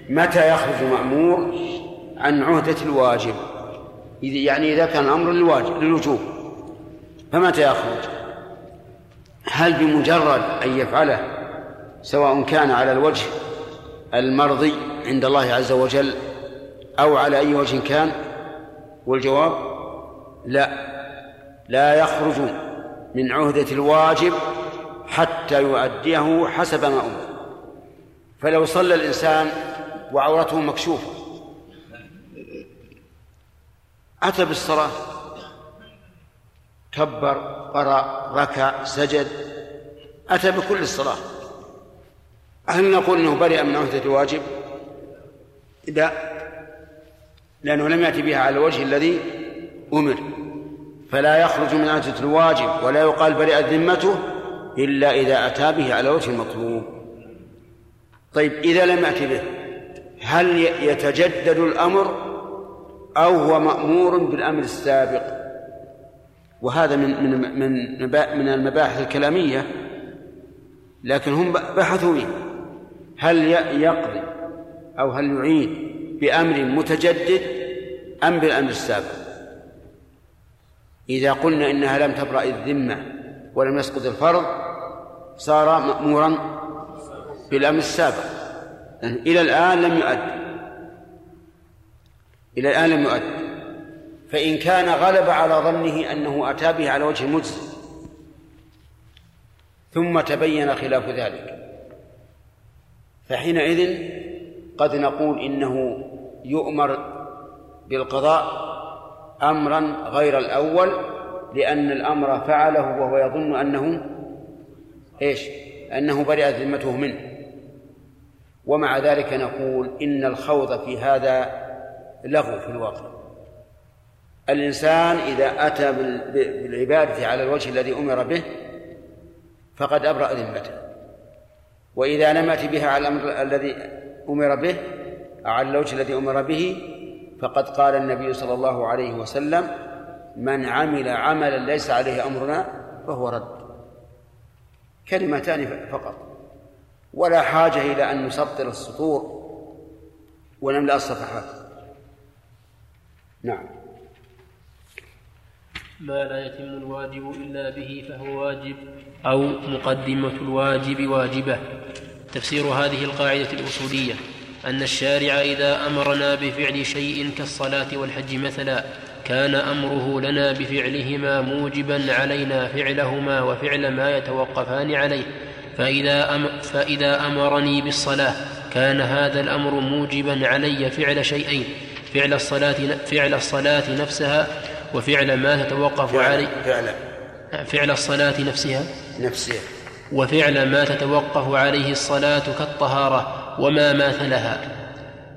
متى يخرج مأمور عن عهدة الواجب؟ يعني إذا كان الأمر للواجب للوجوب. فمتى يخرج؟ هل بمجرد أن يفعله سواء كان على الوجه المرضي عند الله عز وجل أو على أي وجه كان؟ والجواب؟ لا. لا يخرج من عهدة الواجب حتى يؤديه حسب ما أمر. فلو صلى الإنسان وعورته مكشوفة. أتى بالصلاة. كبر قرأ ركع سجد. أتى بكل الصلاة. هل نقول أنه برئ من عهدة الواجب؟ لا. لأنه لم يأتي بها على الوجه الذي أمر. فلا يخرج من عهدة الواجب ولا يقال برئت ذمته إلا إذا أتى به على وجه المطلوب. طيب إذا لم يأتي به هل يتجدد الأمر أو هو مأمور بالأمر السابق؟ وهذا من من من من المباحث الكلامية لكن هم بحثوا فيه. هل يقضي أو هل يعيد بأمر متجدد أم بالأمر السابق؟ إذا قلنا إنها لم تبرأ الذمة ولم يسقط الفرض صار مأمورا بالأمر السابق. إلى الآن لم يؤدي إلى الآن لم يؤدي فإن كان غلب على ظنه أنه أتى به على وجه مجزي. ثم تبين خلاف ذلك. فحينئذ قد نقول إنه يؤمر بالقضاء أمرا غير الأول لأن الأمر فعله وهو يظن أنه إيش؟ أنه برئت ذمته منه. ومع ذلك نقول إن الخوض في هذا لغو في الواقع. الإنسان إذا أتى بالعبادة على الوجه الذي أمر به فقد أبرأ ذمته. وإذا لم يأتي بها على الأمر الذي أمر به على الوجه الذي أمر به فقد قال النبي صلى الله عليه وسلم من عمل عملا ليس عليه أمرنا فهو رد. كلمتان فقط. ولا حاجة إلى أن نسطر السطور ونملأ الصفحات. نعم. ما لا يتم الواجب إلا به فهو واجب أو مقدمة الواجب واجبة. تفسير هذه القاعدة الأصولية أن الشارع إذا أمرنا بفعل شيء كالصلاة والحج مثلا كان أمره لنا بفعلهما موجبا علينا فعلهما وفعل ما يتوقفان عليه. فإذا, أم فإذا أمرني بالصلاة كان هذا الأمر موجبا علي فعل شيئين فعل الصلاة فعل الصلاة نفسها وفعل ما تتوقف عليه. فعل. فعل الصلاة نفسها. نفسها. وفعل ما تتوقف عليه الصلاة كالطهارة وما ماثلها.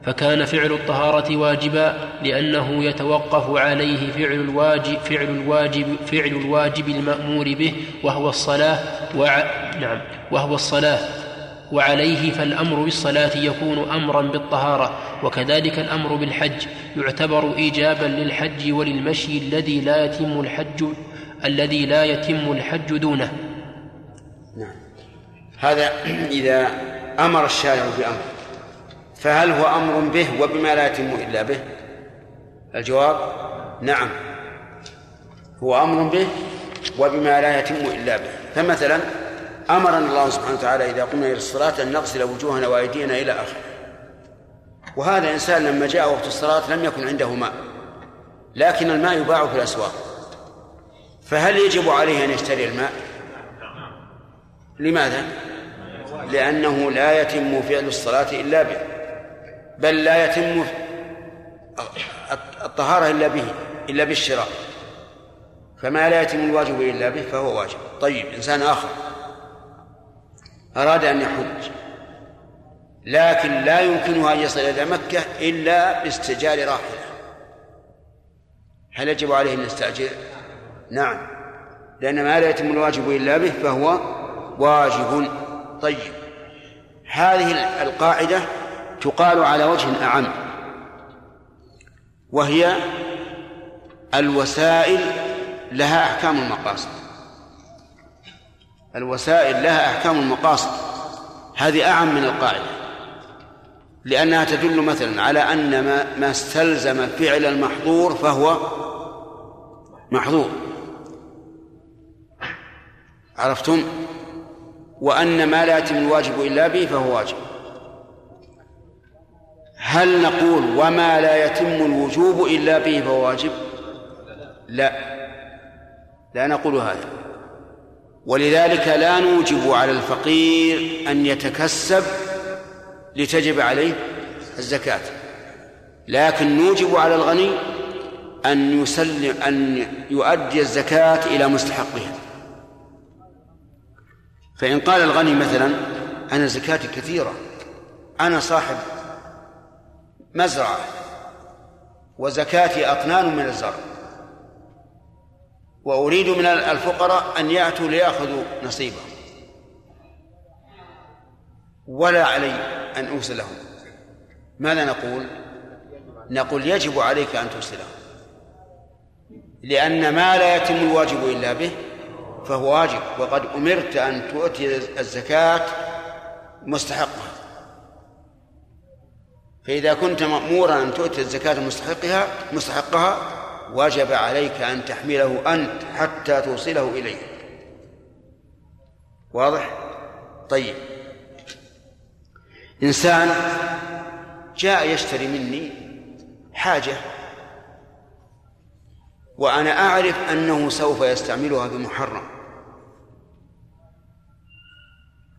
فكان فعل الطهارة واجبا لأنه يتوقف عليه فعل الواجب فعل الواجب فعل الواجب المأمور به وهو الصلاة وع... نعم وهو الصلاة. وعليه فالأمر بالصلاة يكون أمرا بالطهارة وكذلك الأمر بالحج. يعتبر إيجابا للحج وللمشي الذي لا يتم الحج الذي لا يتم الحج دونه. نعم. هذا إذا أمر الشارع بأمر. فهل هو أمر به وبما لا يتم إلا به؟ الجواب نعم. هو أمر به وبما لا يتم إلا به. فمثلا أمرنا الله سبحانه وتعالى إذا قمنا إلى الصلاة أن نغسل وجوهنا وأيدينا إلى آخره. وهذا إنسان لما جاء وقت الصلاة لم يكن عنده ماء لكن الماء يباع في الأسواق. فهل يجب عليه أن يشتري الماء؟ لماذا؟ لأنه لا يتم فعل الصلاة إلا به. بل لا يتم الطهارة إلا به إلا بالشراء. فما لا يتم الواجب إلا به فهو واجب. طيب إنسان آخر. أراد أن يحج. لكن لا يمكنه أن يصل إلى مكة إلا باستجار راحلة. هل يجب عليه أن يستأجر؟ نعم. لأن ما لا يتم الواجب إلا به فهو واجب. طيب. هذه القاعدة تقال على وجه أعم وهي الوسائل لها أحكام المقاصد. الوسائل لها أحكام المقاصد. هذه أعم من القاعدة لأنها تدل مثلا على أن ما, ما استلزم فعل المحظور فهو محظور. عرفتم؟ وأن ما لا يتم الواجب إلا به فهو واجب. هل نقول وما لا يتم الوجوب إلا به فهو واجب؟ لا. لا نقول هذا. ولذلك لا نوجب على الفقير أن يتكسب لتجب عليه الزكاة. لكن نوجب على الغني أن يسلم أن يؤدي الزكاة إلى مستحقها. فإن قال الغني مثلا أنا زكاتي كثيرة أنا صاحب مزرعة وزكاتي أطنان من الزرع. وأريد من الفقراء أن يأتوا ليأخذوا نصيبهم. ولا علي أن أوصلهم ماذا نقول؟ نقول يجب عليك أن توصلهم لأن ما لا يتم الواجب إلا به فهو واجب. وقد أمرت أن تؤتي الزكاة مستحقها. فإذا كنت مأمورا أن تؤتي الزكاة مستحقها مستحقها وجب عليك أن تحمله أنت حتى توصله إليه. واضح؟ طيب. إنسان جاء يشتري مني حاجة وأنا أعرف أنه سوف يستعملها بمحرم.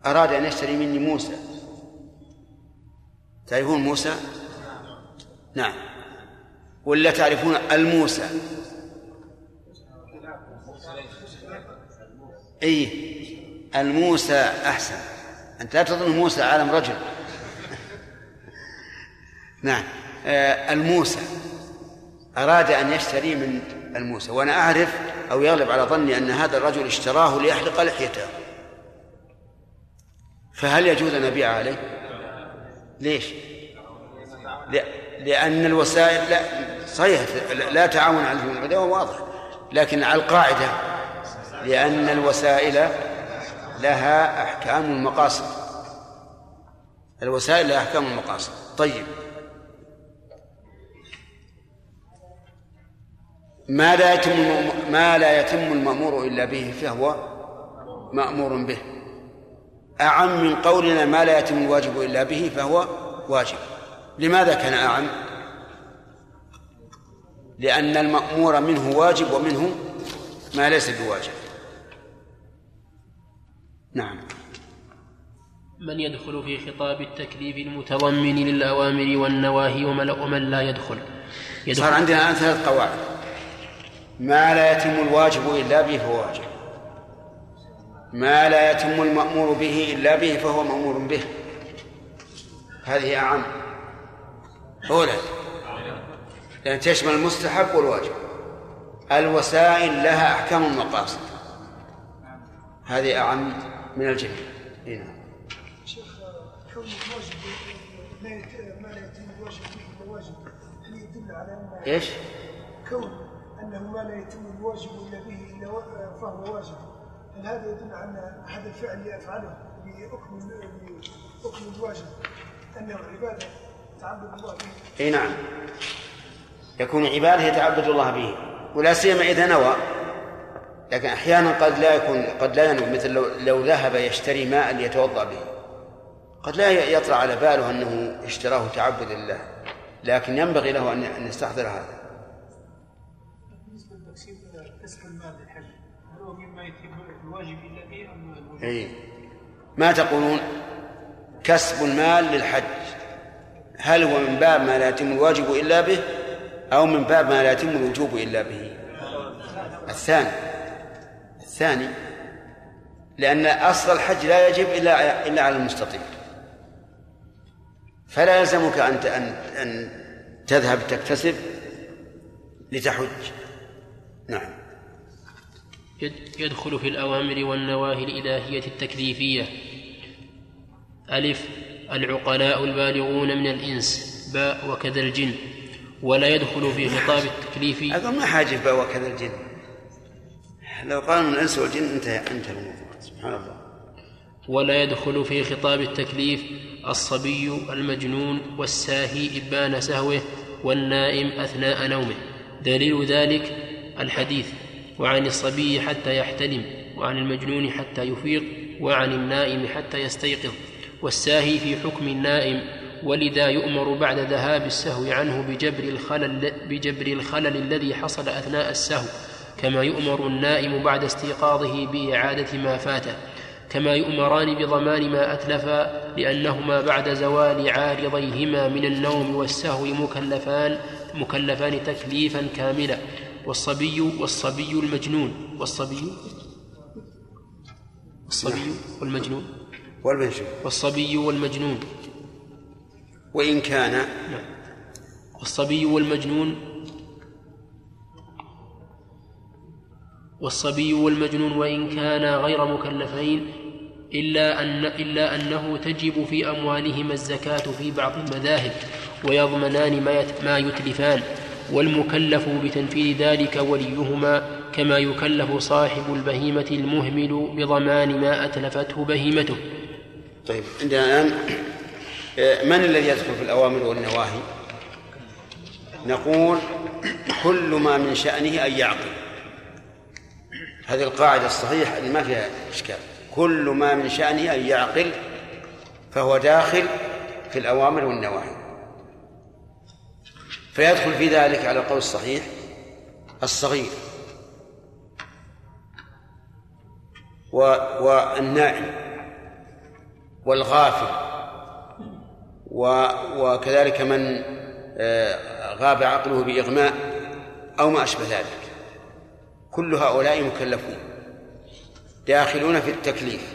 أراد أن يشتري مني موسى. تعرفون موسى؟ نعم. ولا تعرفون الموسى؟ اي الموسى أحسن. أنت لا تظن موسى عالم رجل. نعم. آه الموسى. أراد أن يشتري من الموسى. وأنا أعرف أو يغلب على ظني أن هذا الرجل اشتراه ليحلق لحيته. فهل يجوز أن أبيع عليه؟ ليش؟ لأن الوسائل لا صحيح لا تعاون على الإثم والعدوان واضح. لكن على القاعدة لأن الوسائل لها أحكام المقاصد. الوسائل لها أحكام المقاصد. طيب. ما لا يتم ما لا يتم المأمور إلا به فهو مأمور به. أعم من قولنا ما لا يتم الواجب إلا به فهو واجب. لماذا كان أعم؟ لأن المأمور منه واجب ومنه ما ليس بواجب. نعم. من يدخل في خطاب التكليف المتضمن للأوامر والنواهي ومن لا يدخل, يدخل صار عندنا الآن ثلاث قواعد. ما لا يتم الواجب إلا به فهو واجب. ما لا يتم المأمور به إلا به فهو مأمور به. هذه أعم. أولى. لأن تشمل المستحب والواجب. الوسائل لها أحكام المقاصد هذه أعم من الجميع. هنا شيخ كون الواجب ما لا يتم الواجب به هل يدل على أن إيش؟ كون أنه ما لا يتم الواجب إلا به إلا فهو واجب؟ هل هذا يدل على هذا الفعل يفعله لحكم الواجب أنه عبادة تعبد الله به. إي نعم. يكون عبادة يتعبد الله به. ولا سيما إذا نوى. لكن أحيانا قد لا يكون قد لا ينوي مثل لو, لو ذهب يشتري ماء ليتوضأ به. قد لا يطلع على باله أنه اشتراه تعبد لله. لكن ينبغي له أن يستحضر هذا. اي ما تقولون كسب المال للحج. هل هو من باب ما لا يتم الواجب إلا به أو من باب ما لا يتم الوجوب إلا به؟ الثاني. الثاني لأن أصل الحج لا يجب إلا إلا على المستطيع. فلا يلزمك أن أن أن تذهب تكتسب لتحج. نعم. يدخل في الأوامر والنواهي الإلهية التكليفية. ألف العقلاء البالغون من الإنس باء وكذا الجن ولا يدخل في خطاب التكليف. أظن ما حاجة باء وكذا الجن. لو قال من الإنس والجن انتهى انتهى الموضوع سبحان الله. ولا يدخل في خطاب التكليف الصبي المجنون والساهي إبان سهوه والنائم أثناء نومه. دليل ذلك الحديث. وعن الصبي حتى يحتلم وعن المجنون حتى يفيق وعن النائم حتى يستيقظ. والساهي في حكم النائم ولذا يؤمر بعد ذهاب السهو عنه بجبر الخلل, بجبر الخلل الذي حصل أثناء السهو. كما يؤمر النائم بعد استيقاظه بإعادة ما فاته. كما يؤمران بضمان ما أتلفا لأنهما بعد زوال عارضيهما من النوم والسهو مكلفان مكلفان تكليفا كاملا. والصبي والصبي المجنون. والصبي الصبي والمجنون والمجنون. والصبي والمجنون وإن كان نعم. والصبي والمجنون والصبي والمجنون وإن كانا غير مكلفين إلا أن إلا أنه تجب في أموالهما الزكاة في بعض المذاهب ويضمنان ما ما يتلفان. والمكلف بتنفيذ ذلك وليهما كما يكلف صاحب البهيمة المهمل بضمان ما أتلفته بهيمته. طيب عندنا الآن آه، من الذي يدخل في الأوامر والنواهي؟ نقول كل ما من شأنه أن يعقل. هذه القاعدة الصحيحة اللي ما فيها إشكال. كل ما من شأنه أن يعقل فهو داخل في الأوامر والنواهي. فيدخل في ذلك على القول الصحيح الصغير والنائم والغافل وكذلك من آه، غاب عقله بإغماء أو ما أشبه ذلك. كل هؤلاء مكلفون داخلون في التكليف.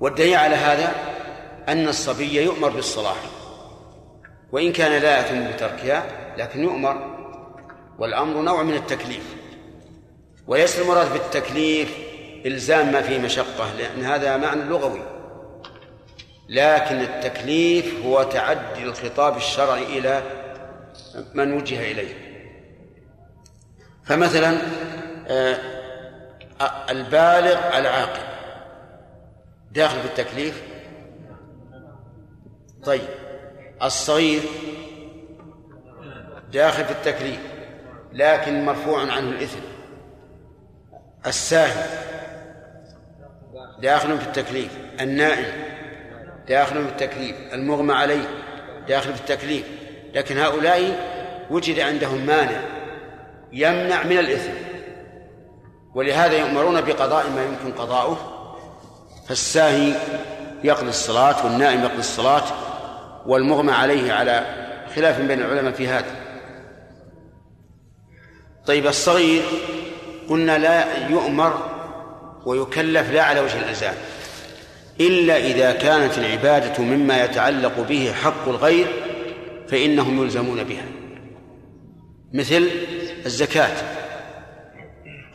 والدليل على هذا أن الصبي يؤمر بالصلاة وإن كان لا يأثم بتركها لكن يؤمر والأمر نوع من التكليف وليس المراد بالتكليف إلزام ما فيه مشقة لأن هذا معنى لغوي. لكن التكليف هو تعدي الخطاب الشرعي إلى من وجه إليه. فمثلا آه، البالغ العاقل داخل في التكليف؟ طيب. الصغير داخل في التكليف لكن مرفوع عنه الإثم. الساهي داخل في التكليف النائم داخل في التكليف المغمى عليه داخل في التكليف. لكن هؤلاء وجد عندهم مانع يمنع من الإثم ولهذا يؤمرون بقضاء ما يمكن قضاؤه. فالساهي يقضي الصلاة والنائم يقضي الصلاة والمغمى عليه على خلاف بين العلماء في هذا. طيب الصغير قلنا لا يؤمر ويكلف لا على وجه الإلزام إلا إذا كانت العبادة مما يتعلق به حق الغير فإنهم يلزمون بها. مثل الزكاة.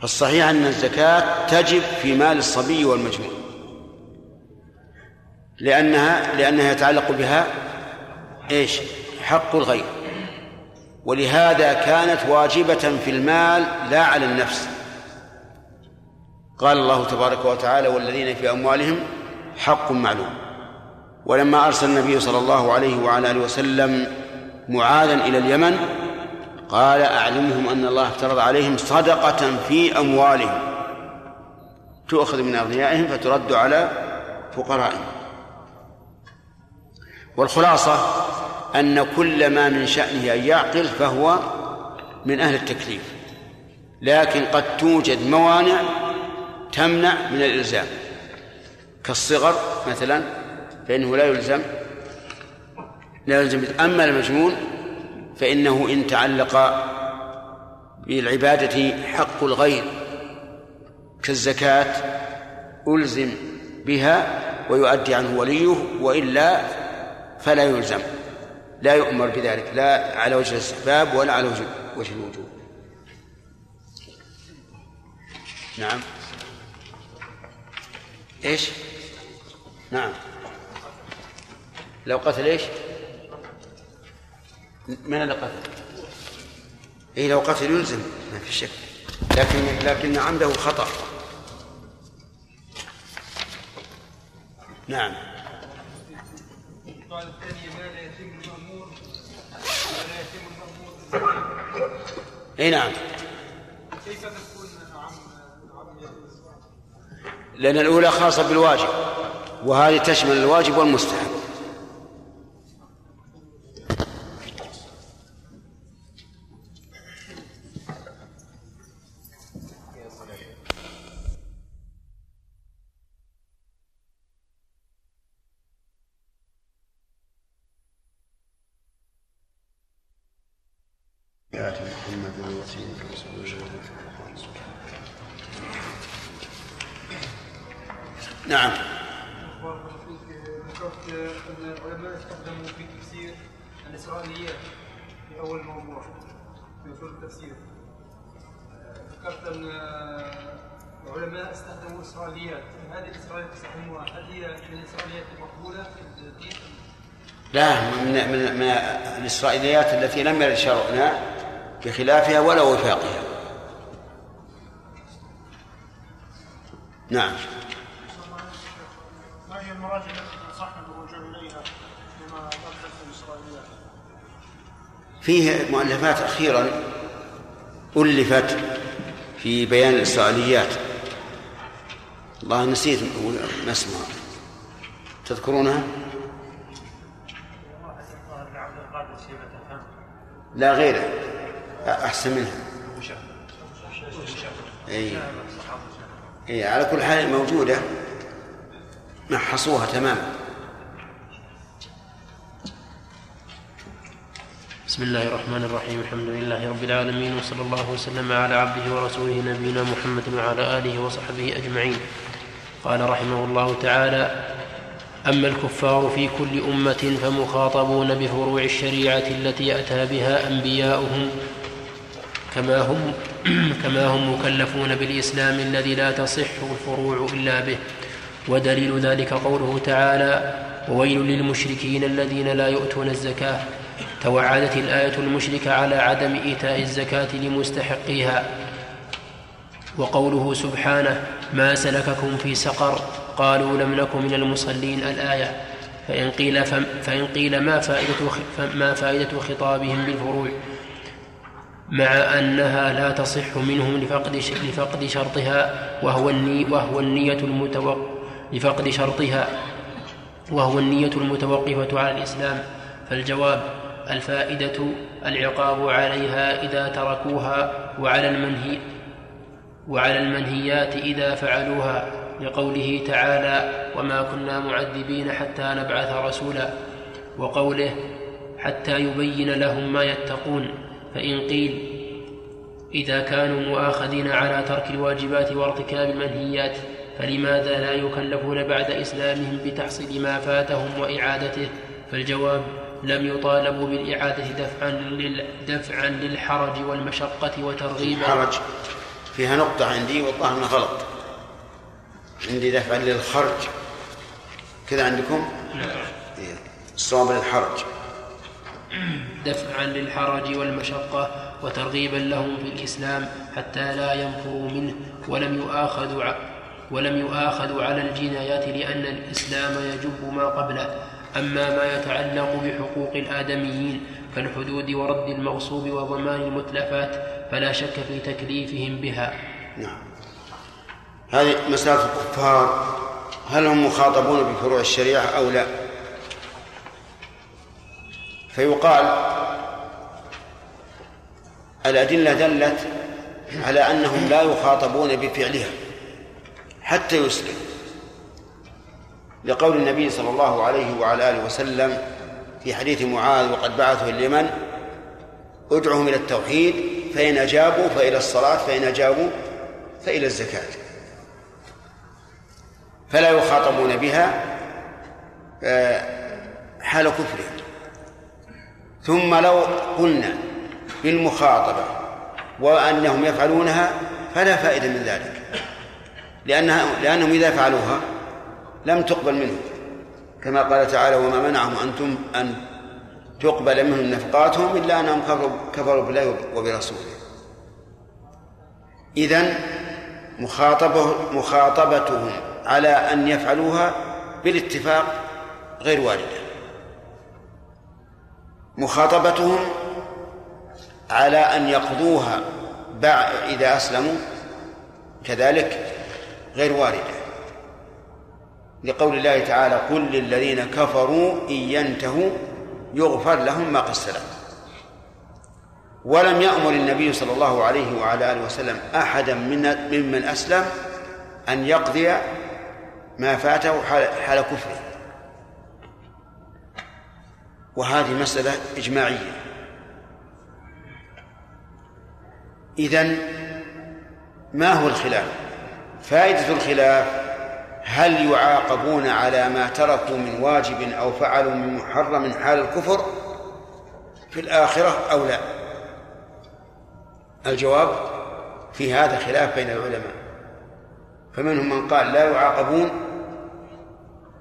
فالصحيح أن الزكاة تجب في مال الصبي والمجنون لأنها لأنها يتعلق بها إيش؟ حق الغير. ولهذا كانت واجبة في المال لا على النفس. قال الله تبارك وتعالى والذين في أموالهم حق معلوم. ولما أرسل النبي صلى الله عليه وعلى آله وسلم معاذا إلى اليمن قال أعلمهم أن الله افترض عليهم صدقة في أموالهم. تؤخذ من أغنيائهم فترد على فقرائهم. والخلاصة أن كل ما من شأنه أن يعقل فهو من أهل التكليف لكن قد توجد موانع تمنع من الإلزام. كالصغر مثلا فإنه لا يلزم لا يلزم. أما المجنون فإنه إن تعلق بالعبادة حق الغير كالزكاة ألزم بها ويؤدي عنه وليه وإلا فلا يلزم لا يؤمر بذلك لا على وجه الاستحباب ولا على وجه الوجوب نعم إيش؟ نعم لو قتل إيش؟ من اللي قتل؟ اي لو قتل يلزم ما في شك لكن لكن عمده خطأ نعم الثاني يتم المأمور يتم المأمور أي نعم. كيف تكون عم لأن الأولى خاصة بالواجب وهذه تشمل الواجب والمستحب. التي لم يرد شرعنا بخلافها ولا وفاقها نعم ما هي المراجع التي تنصحنا بالرجوع إليها لما الاسرائيليات؟ فيه مؤلفات أخيرا ألفت في بيان الإسرائيليات الله نسيت ما اسمها تذكرونها؟ لا غيره. أحسن منها أي. أي على كل حال موجودة. محصوها تماما. بسم الله الرحمن الرحيم. الحمد لله رب العالمين وصلى الله وسلم على عبده ورسوله نبينا محمد وعلى آله وصحبه أجمعين. قال رحمه الله تعالى أما الكفار في كل أمة فمخاطبون بفروع الشريعة التي اتى بها أنبياؤهم كما هم كما هم مكلفون بالإسلام الذي لا تصح الفروع إلا به. ودليل ذلك قوله تعالى وويل للمشركين الذين لا يؤتون الزكاة. توعدت الآية المشرك على عدم إيتاء الزكاة لمستحقيها. وقوله سبحانه ما سلككم في سقر. قالوا لم نك من المصلين الآية. فإن قيل, فإن قيل ما, فائدة ما فائدة خطابهم بالفروع مع أنها لا تصح منهم لفقد لفقد شرطها وهو الني وهو النية المتوق لفقد شرطها وهو النية المتوقفة على الإسلام. فالجواب الفائدة العقاب عليها إذا تركوها وعلى المنهي وعلى المنهيات إذا فعلوها. لقوله تعالى وما كنا معذبين حتى نبعث رسولا وقوله حتى يبين لهم ما يتقون فإن قيل إذا كانوا مؤاخذين على ترك الواجبات وارتكاب المنهيات فلماذا لا يكلفون بعد إسلامهم بتحصيل ما فاتهم وإعادته؟ فالجواب لم يطالبوا بالإعادة دفعا لل... دفعا للحرج والمشقة وترغيبا. حرج فيها نقطة عندي والله غلط. عندي دفعا للخرج كذا عندكم؟ إيه. الصواب للحرج دفعا للحرج والمشقة وترغيبا لهم في الإسلام حتى لا ينفروا منه ولم يؤاخذوا. ولم يؤاخذوا على الجنايات لأن الإسلام يجب ما قبله أما ما يتعلق بحقوق الآدميين كالحدود ورد المغصوب وضمان المتلفات فلا شك في تكليفهم بها نعم هذه مسألة الكفار هل هم مخاطبون بفروع الشريعة أو لا؟ فيقال الأدلة دلت على أنهم لا يخاطبون بفعلها حتى يسلم. لقول النبي صلى الله عليه وعلى آله وسلم في حديث معاذ وقد بعثه اليمن ادعهم إلى التوحيد فإن أجابوا فإلى الصلاة فإن أجابوا فإلى الزكاة. فلا يخاطبون بها حال كفرهم. ثم لو قلنا بالمخاطبة وأنهم يفعلونها فلا فائدة من ذلك لأنها لأنهم إذا فعلوها لم تقبل منهم. كما قال تعالى وما منعهم أنتم أن تقبل منهم نفقاتهم إلا أنهم كفروا, كفروا بالله وبرسوله. إذن مخاطبه مخاطبتهم على أن يفعلوها بالاتفاق غير واردة مخاطبتهم على أن يقضوها إذا أسلموا كذلك غير واردة لقول الله تعالى قل للذين كفروا إن ينتهوا يغفر لهم ما قد سلف. ولم يأمر النبي صلى الله عليه وعلى آله وسلم أحدا من ممن أسلم أن يقضي ما فاته حال كفره. وهذه مسألة إجماعية. إذن ما هو الخلاف؟ فائدة الخلاف هل يعاقبون على ما تركوا من واجب أو فعلوا من محرم حال الكفر في الآخرة أو لا؟ الجواب في هذا خلاف بين العلماء. فمنهم من قال لا يعاقبون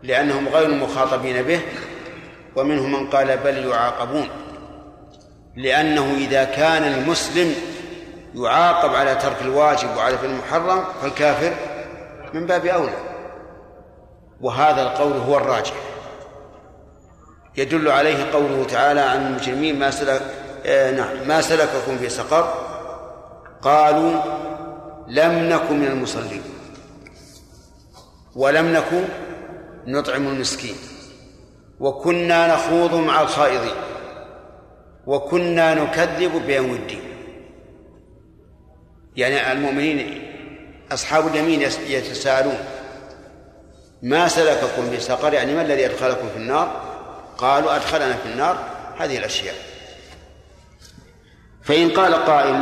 لأنهم غير مخاطبين به ومنهم من قال بل يعاقبون. لأنه إذا كان المسلم يعاقب على ترك الواجب وعلى فعل المحرم فالكافر من باب أولى. وهذا القول هو الراجح. يدل عليه قوله تعالى عن المجرمين ما سلك آه نعم ما سلككم في سقر؟ قالوا لم نكن من المصلين. ولم نكن نطعم المسكين. وكنا نخوض مع الخائضين. وكنا نكذب بيوم الدين. يعني المؤمنين أصحاب اليمين يتساءلون ما سلككم في سقر؟ يعني ما الذي أدخلكم في النار؟ قالوا أدخلنا في النار. هذه الأشياء. فإن قال قائل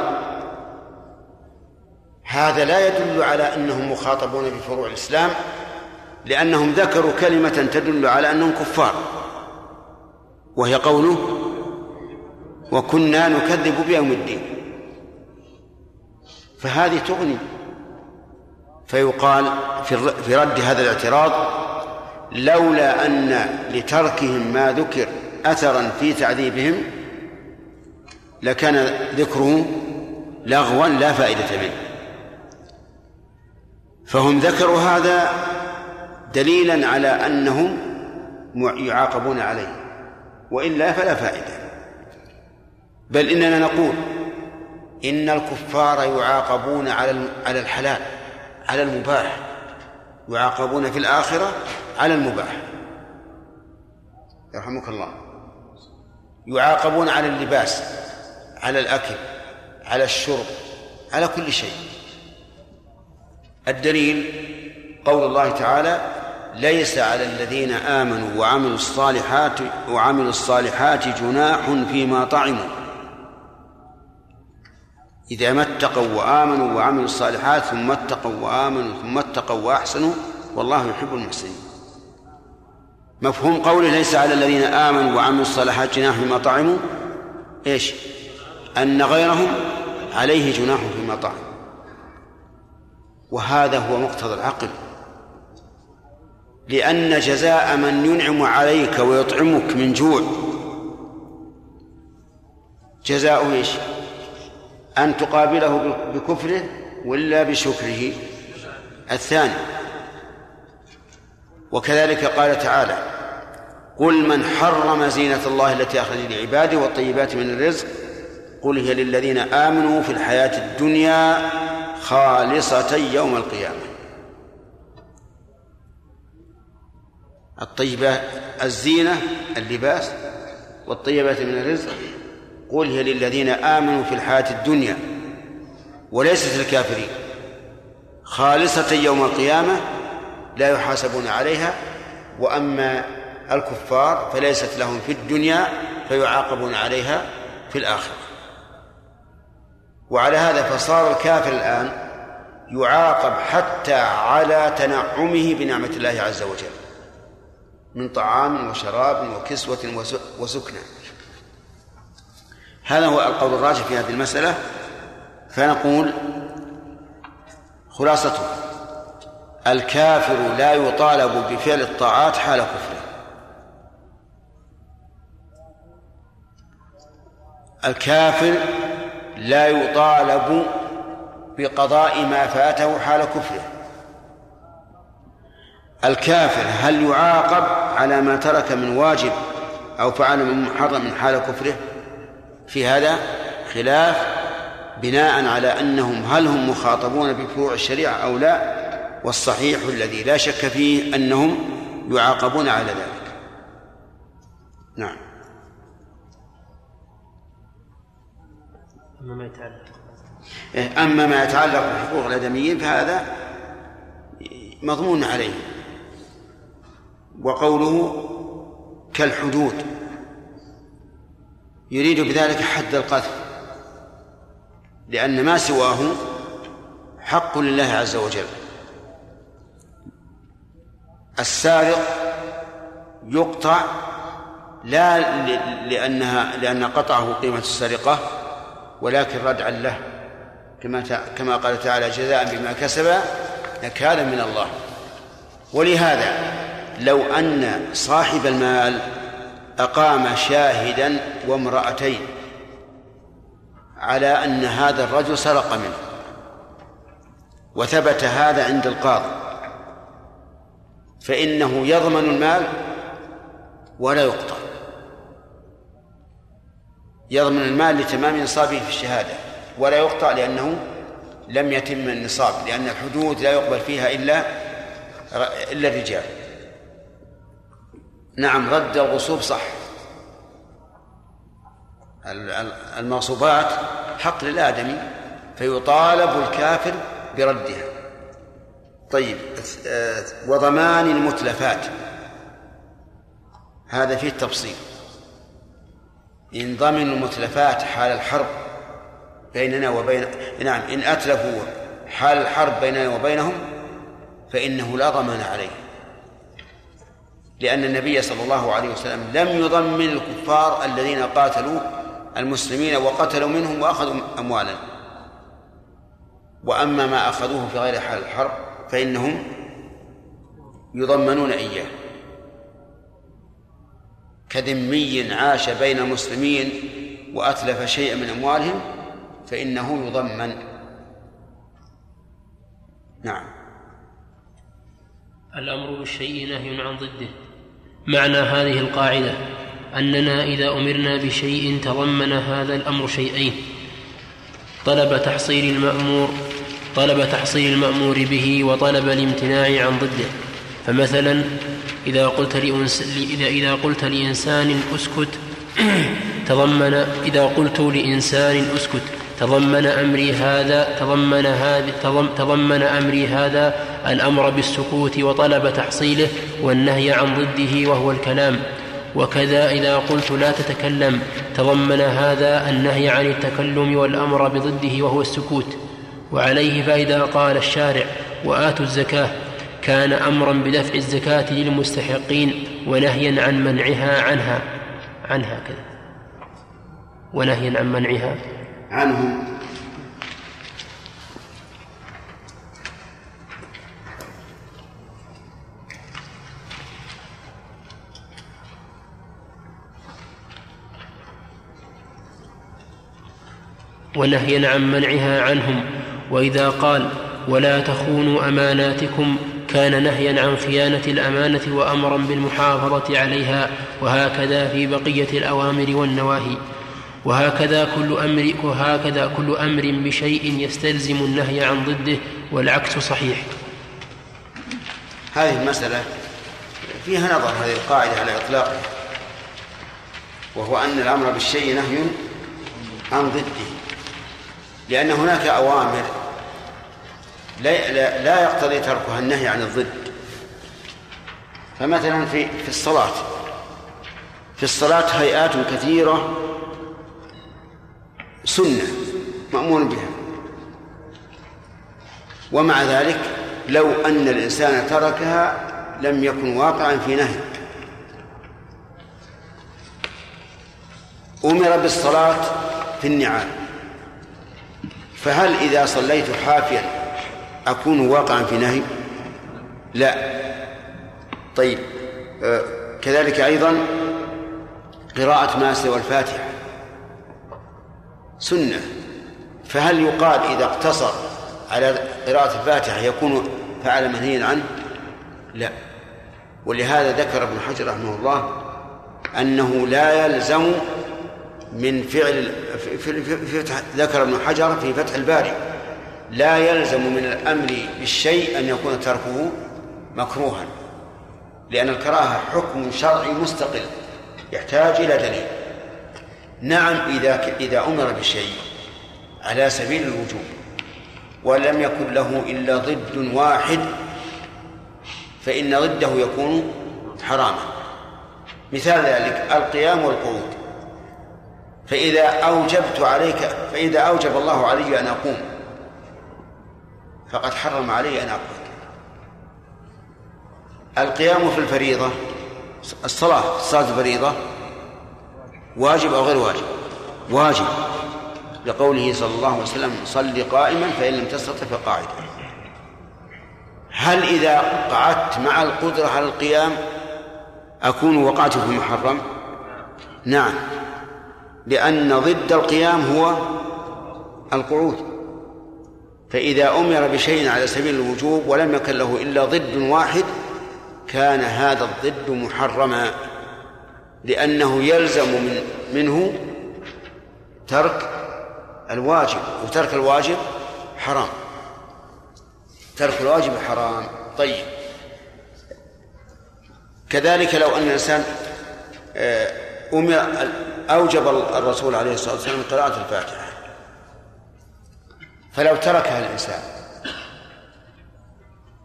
هذا لا يدل على أنهم مخاطبون بفروع الإسلام لأنهم ذكروا كلمة تدل على أنهم كفار. وهي قوله وكنا نكذب بيوم الدين. فهذه تغني. فيقال في رد هذا الاعتراض لولا أن لتركهم ما ذكر أثرا في تعذيبهم لكان ذكره لغوا لا فائدة منه. فهم ذكروا هذا دليلا على أنهم يعاقبون عليه. وإلا فلا فائدة. بل إننا نقول إن الكفار يعاقبون على على الحلال على المباح. يعاقبون في الآخرة على المباح. يرحمك الله. يعاقبون على اللباس على الأكل على الشرب على كل شيء. الدليل قول الله تعالى ليس على الذين آمنوا وعملوا الصالحات وعملوا الصالحات جناح فيما طعموا. إذا ما اتقوا وآمنوا وعملوا الصالحات ثم اتقوا وآمنوا ثم اتقوا وأحسنوا والله يحب المحسنين. مفهوم قوله ليس على الذين آمنوا وعملوا الصالحات جناح فيما طعموا؟ إيش؟ أن غيرهم عليه جناح فيما طعم. وهذا هو مقتضى العقل. لأن جزاء من ينعم عليك ويطعمك من جوع. جزاء إيش؟ أن تقابله بكفره ولا بشكره. الثاني. وكذلك قال تعالى قل من حرم زينة الله التي أخرج لعباده والطيبات من الرزق قل هي للذين آمنوا في الحياة الدنيا خالصة يوم القيامة. الطيبات الزينة اللباس والطيبات من الرزق. قل هي للذين آمنوا في الحياة الدنيا وليست للكافرين. خالصة يوم القيامة لا يحاسبون عليها وأما الكفار فليست لهم في الدنيا فيعاقبون عليها في الآخرة. وعلى هذا فصار الكافر الآن يعاقب حتى على تنعمه بنعمة الله عز وجل. من طعام وشراب وكسوة وسكنى هذا هو القول الراجح في هذه المسألة. فنقول خلاصته الكافر لا يطالب بفعل الطاعات حال كفره. الكافر لا يطالب بقضاء ما فاته حال كفره. الكافر هل يعاقب على ما ترك من واجب أو فعل من محرم من حال كفره؟ في هذا خلاف بناء على أنهم هل هم مخاطبون بفروع الشريعة أو لا والصحيح الذي لا شك فيه أنهم يعاقبون على ذلك. نعم. أما ما يتعلق إيه، أما ما يتعلق بحقوق الآدميين فهذا مضمون عليه. وقوله كالحدود. يريد بذلك حد القذف. لأن ما سواه حق لله عز وجل. السارق يقطع لا لأنها لأن قطعه قيمة السرقة ولكن ردعا له. كما كما قال تعالى جزاء بما كسب نكالا من الله. ولهذا لو أن صاحب المال أقام شاهدا وامرأتين على أن هذا الرجل سرق منه وثبت هذا عند القاضي فإنه يضمن المال ولا يقطع. يضمن المال لتمام نصابه في الشهادة ولا يقطع لأنه لم يتم النصاب لأن الحدود لا يقبل فيها إلا إلا الرجال. نعم رد الغصوب صح. المغصوبات حق للآدمي فيطالب الكافر بردها. طيب وضمان المتلفات. هذا فيه تفصيل. إن ضمن المتلفات حال الحرب بيننا وبين نعم إن أتلفوا حال الحرب بيننا وبينهم فإنه لا ضمان عليه. لأن النبي صلى الله عليه وسلم لم يضمن الكفار الذين قاتلوا المسلمين وقتلوا منهم وأخذوا أموالا وأما ما أخذوه في غير حال الحرب فإنهم يضمنون إياه. كذمي عاش بين المسلمين وأتلف شيئا من أموالهم فإنه يضمن. نعم. الأمر بالشيء نهي عن ضده. معنى هذه القاعدة أننا إذا أمرنا بشيء تضمن هذا الأمر شيئين طلب تحصيل المأمور طلب تحصيل المأمور به وطلب الامتناع عن ضده. فمثلا إذا قلت إذا إذا قلت لإنسان أسكت تضمن إذا قلت لإنسان أسكت تضمن أمري هذا تضمن هذا تضمن أمري هذا الأمر بالسكوت وطلب تحصيله والنهي عن ضده وهو الكلام. وكذا إذا قلت لا تتكلم تضمن هذا النهي عن التكلم والأمر بضده وهو السكوت. وعليه فإذا قال الشارع وآتوا الزكاة. كان أمرا بدفع الزكاة للمستحقين ونهيا عن منعها عنها. عنها كذا. ونهيا عن منعها. عنهم. ونهيا عن منعها عنهم. وإذا قال ولا تخونوا أماناتكم كان نهيا عن خيانة الأمانة وأمرا بالمحافظة عليها وهكذا في بقية الأوامر والنواهي. وهكذا كل أمر وهكذا كل أمر بشيء يستلزم النهي عن ضده والعكس صحيح. هذه المسألة فيها نظر هذه القاعدة على إطلاقها وهو أن الأمر بالشيء نهي عن ضده. لأن هناك أوامر لا, لا, يقتضي تركها النهي عن الضد. فمثلا في في الصلاة. في الصلاة هيئات كثيرة سنة مأمور بها. ومع ذلك لو أن الإنسان تركها لم يكن واقعا في نهي. أمر بالصلاة في النعال. فهل إذا صليت حافيا أكون واقعا في نهي؟ لا. طيب آه، كذلك أيضا قراءة ما سوى الفاتحة. سنة. فهل يقال إذا اقتصر على قراءة الفاتحة يكون فعل منهيا عنه؟ لا. ولهذا ذكر ابن حجر رحمه الله أنه لا يلزم من فعل في فتح ذكر ابن حجر في فتح الباري. لا يلزم من الأمر بالشيء أن يكون تركه مكروها لأن الكراهة حكم شرعي مستقل يحتاج إلى دليل. نعم إذا إذا أمر بشيء على سبيل الوجوب ولم يكن له إلا ضد واحد فإن ضده يكون حراما. مثال ذلك القيام والقعود. فإذا أوجبت عليك فإذا أوجب الله علي أن أقوم فقد حرم علي أن أقعد القيام في الفريضة الصلاة صلاة الفريضة واجب أو غير واجب؟ واجب. لقوله صلى الله عليه وسلم صل قائما فإن لم تستطع فقاعدا هل إذا قعدت مع القدرة على القيام أكون وقعت في محرم نعم. لأن ضد القيام هو القعود. فإذا أمر بشيء على سبيل الوجوب ولم يكن له إلا ضد واحد كان هذا الضد محرما لأنه يلزم من منه ترك الواجب وترك الواجب حرام. ترك الواجب حرام. طيب. كذلك لو أن الإنسان آه، أمر أوجب الرسول عليه الصلاة والسلام قراءة الفاتحة. فلو تركها الإنسان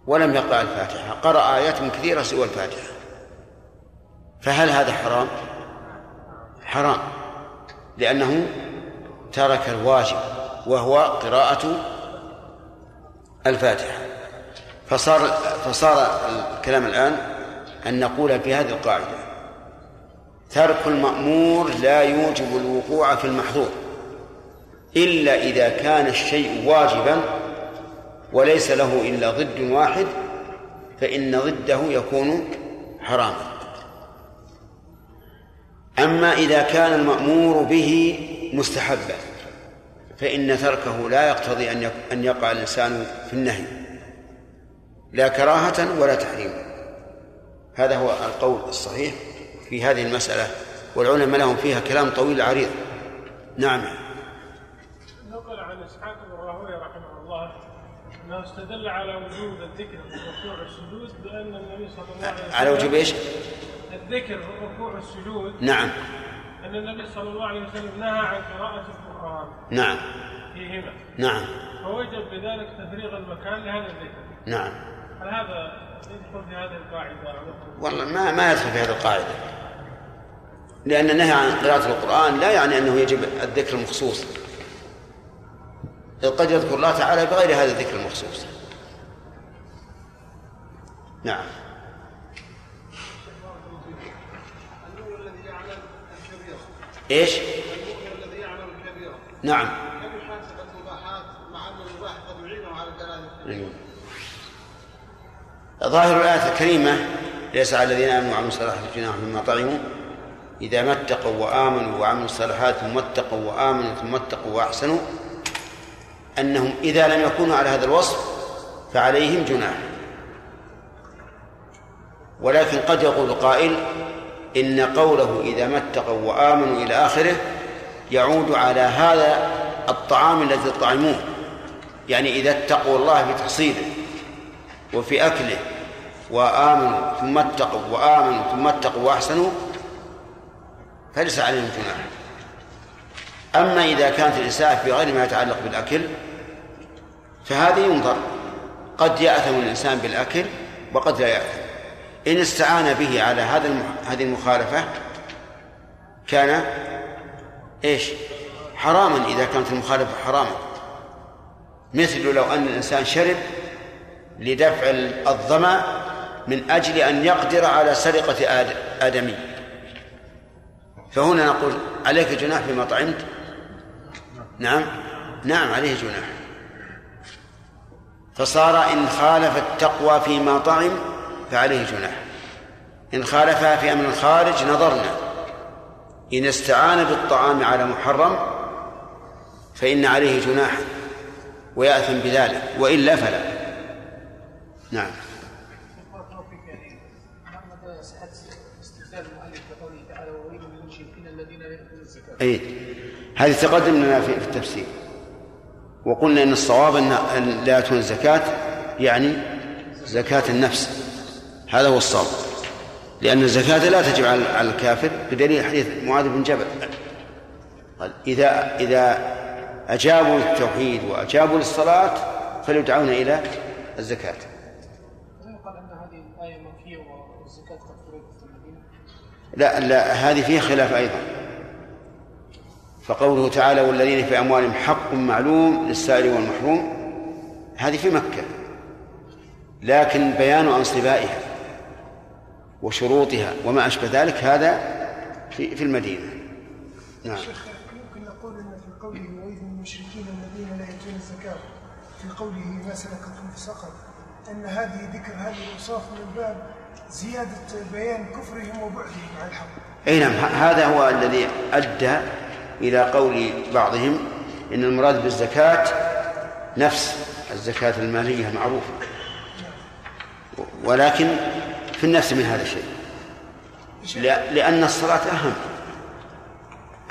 ولم يقرأ الفاتحة قرأ آيات كثيرة سوى الفاتحة. فهل هذا حرام؟ حرام لأنه ترك الواجب وهو قراءة الفاتحة. فصار فصار الكلام الآن أن نقول في هذه القاعدة. ترك المأمور لا يوجب الوقوع في المحظور إلا إذا كان الشيء واجبا وليس له إلا ضد واحد فإن ضده يكون حراما. أما إذا كان المأمور به مستحبا فإن تركه لا يقتضي أن يقع الإنسان في النهي لا كراهة ولا تحريما هذا هو القول الصحيح. في هذه المسألة والعلماء لهم فيها كلام طويل عريض. نعم. نقل عن إسحاق بن راهوية رحمه الله انه استدل على وجوب الذكر في الركوع والسجود بأن النبي صلى الله عليه وسلم على وجوب إيش؟ الذكر في الركوع والسجود نعم. أن النبي صلى الله عليه وسلم نهى عن قراءة القرآن نعم. فيهما. نعم. فوجب بذلك تفريغ المكان لهذا الذكر. نعم. هل هذا يدخل في هذه القاعدة؟ والله ما ما يدخل في هذه القاعدة. لأن النهي عن قراءة القرآن لا يعني أنه يجب الذكر المخصوص. قد يذكر الله تعالى بغير هذا الذكر المخصوص. نعم. إيش؟ الذي يعمل الكبيرة نعم. يحاسب مع ان قد يعينه على ظاهر الآية الكريمة ليس على الذين آمنوا وعملوا الصالحات جناح مما طعموا. إذا ما اتقوا وآمنوا وعملوا الصالحات ثم اتقوا وآمنوا ثم اتقوا وأحسنوا أنهم إذا لم يكونوا على هذا الوصف فعليهم جناح. ولكن قد يقول قائل إن قوله إذا ما اتقوا وآمنوا إلى آخره يعود على هذا الطعام الذي طعموه يعني إذا اتقوا الله في تحصيله وفي أكله وآمنوا ثم اتقوا وآمنوا ثم اتقوا وأحسنوا فليس عليهم جناح. أما إذا كانت الإساءة في غير ما يتعلق بالأكل فهذه ينظر. قد يأثم الإنسان بالأكل وقد لا يأثم. إن استعان به على هذا هذه المخالفة كان إيش؟ حراما إذا كانت المخالفة حراما. مثل لو أن الإنسان شرب لدفع الظمأ من أجل أن يقدر على سرقة آدمي. فهنا نقول عليك جناح بما طعمت؟ نعم. نعم عليه جناح. فصار إن خالف التقوى فيما طعم فعليه جناح. إن خالفها في أمر خارج نظرنا. إن استعان بالطعام على محرم فإن عليه جناحا ويأثم بذلك وإلا فلا. نعم. أي هذه تقدم لنا في التفسير. وقلنا إن الصواب إن لا يأتون الزكاة يعني زكاة النفس. هذا هو الصواب. لأن الزكاة لا تجب على الكافر بدليل حديث معاذ بن جبل. قال إذا إذا أجابوا للتوحيد وأجابوا للصلاة فليدعون في المدينة؟ لا لا هذه فيه خلاف أيضا. فقوله تعالى والذين في أموالهم حق معلوم للسائل والمحروم هذه في مكة لكن بيان أنصبائها وشروطها وما أشبه ذلك هذا في في المدينة. نعم. شيخ يمكن نقول إن في قوله ويل للمشركين الذين لا يؤتون الزكاة في قوله ما سلككم في سقر أن هذه ذكر هذه الاوصاف من باب زيادة بيان كفرهم وبعدهم عن الحق. أي نعم هذا هو الذي أدى إلى قول بعضهم إن المراد بالزكاة نفس الزكاة المالية المعروفة ولكن في النفس من هذا الشيء لأن الصلاة أهم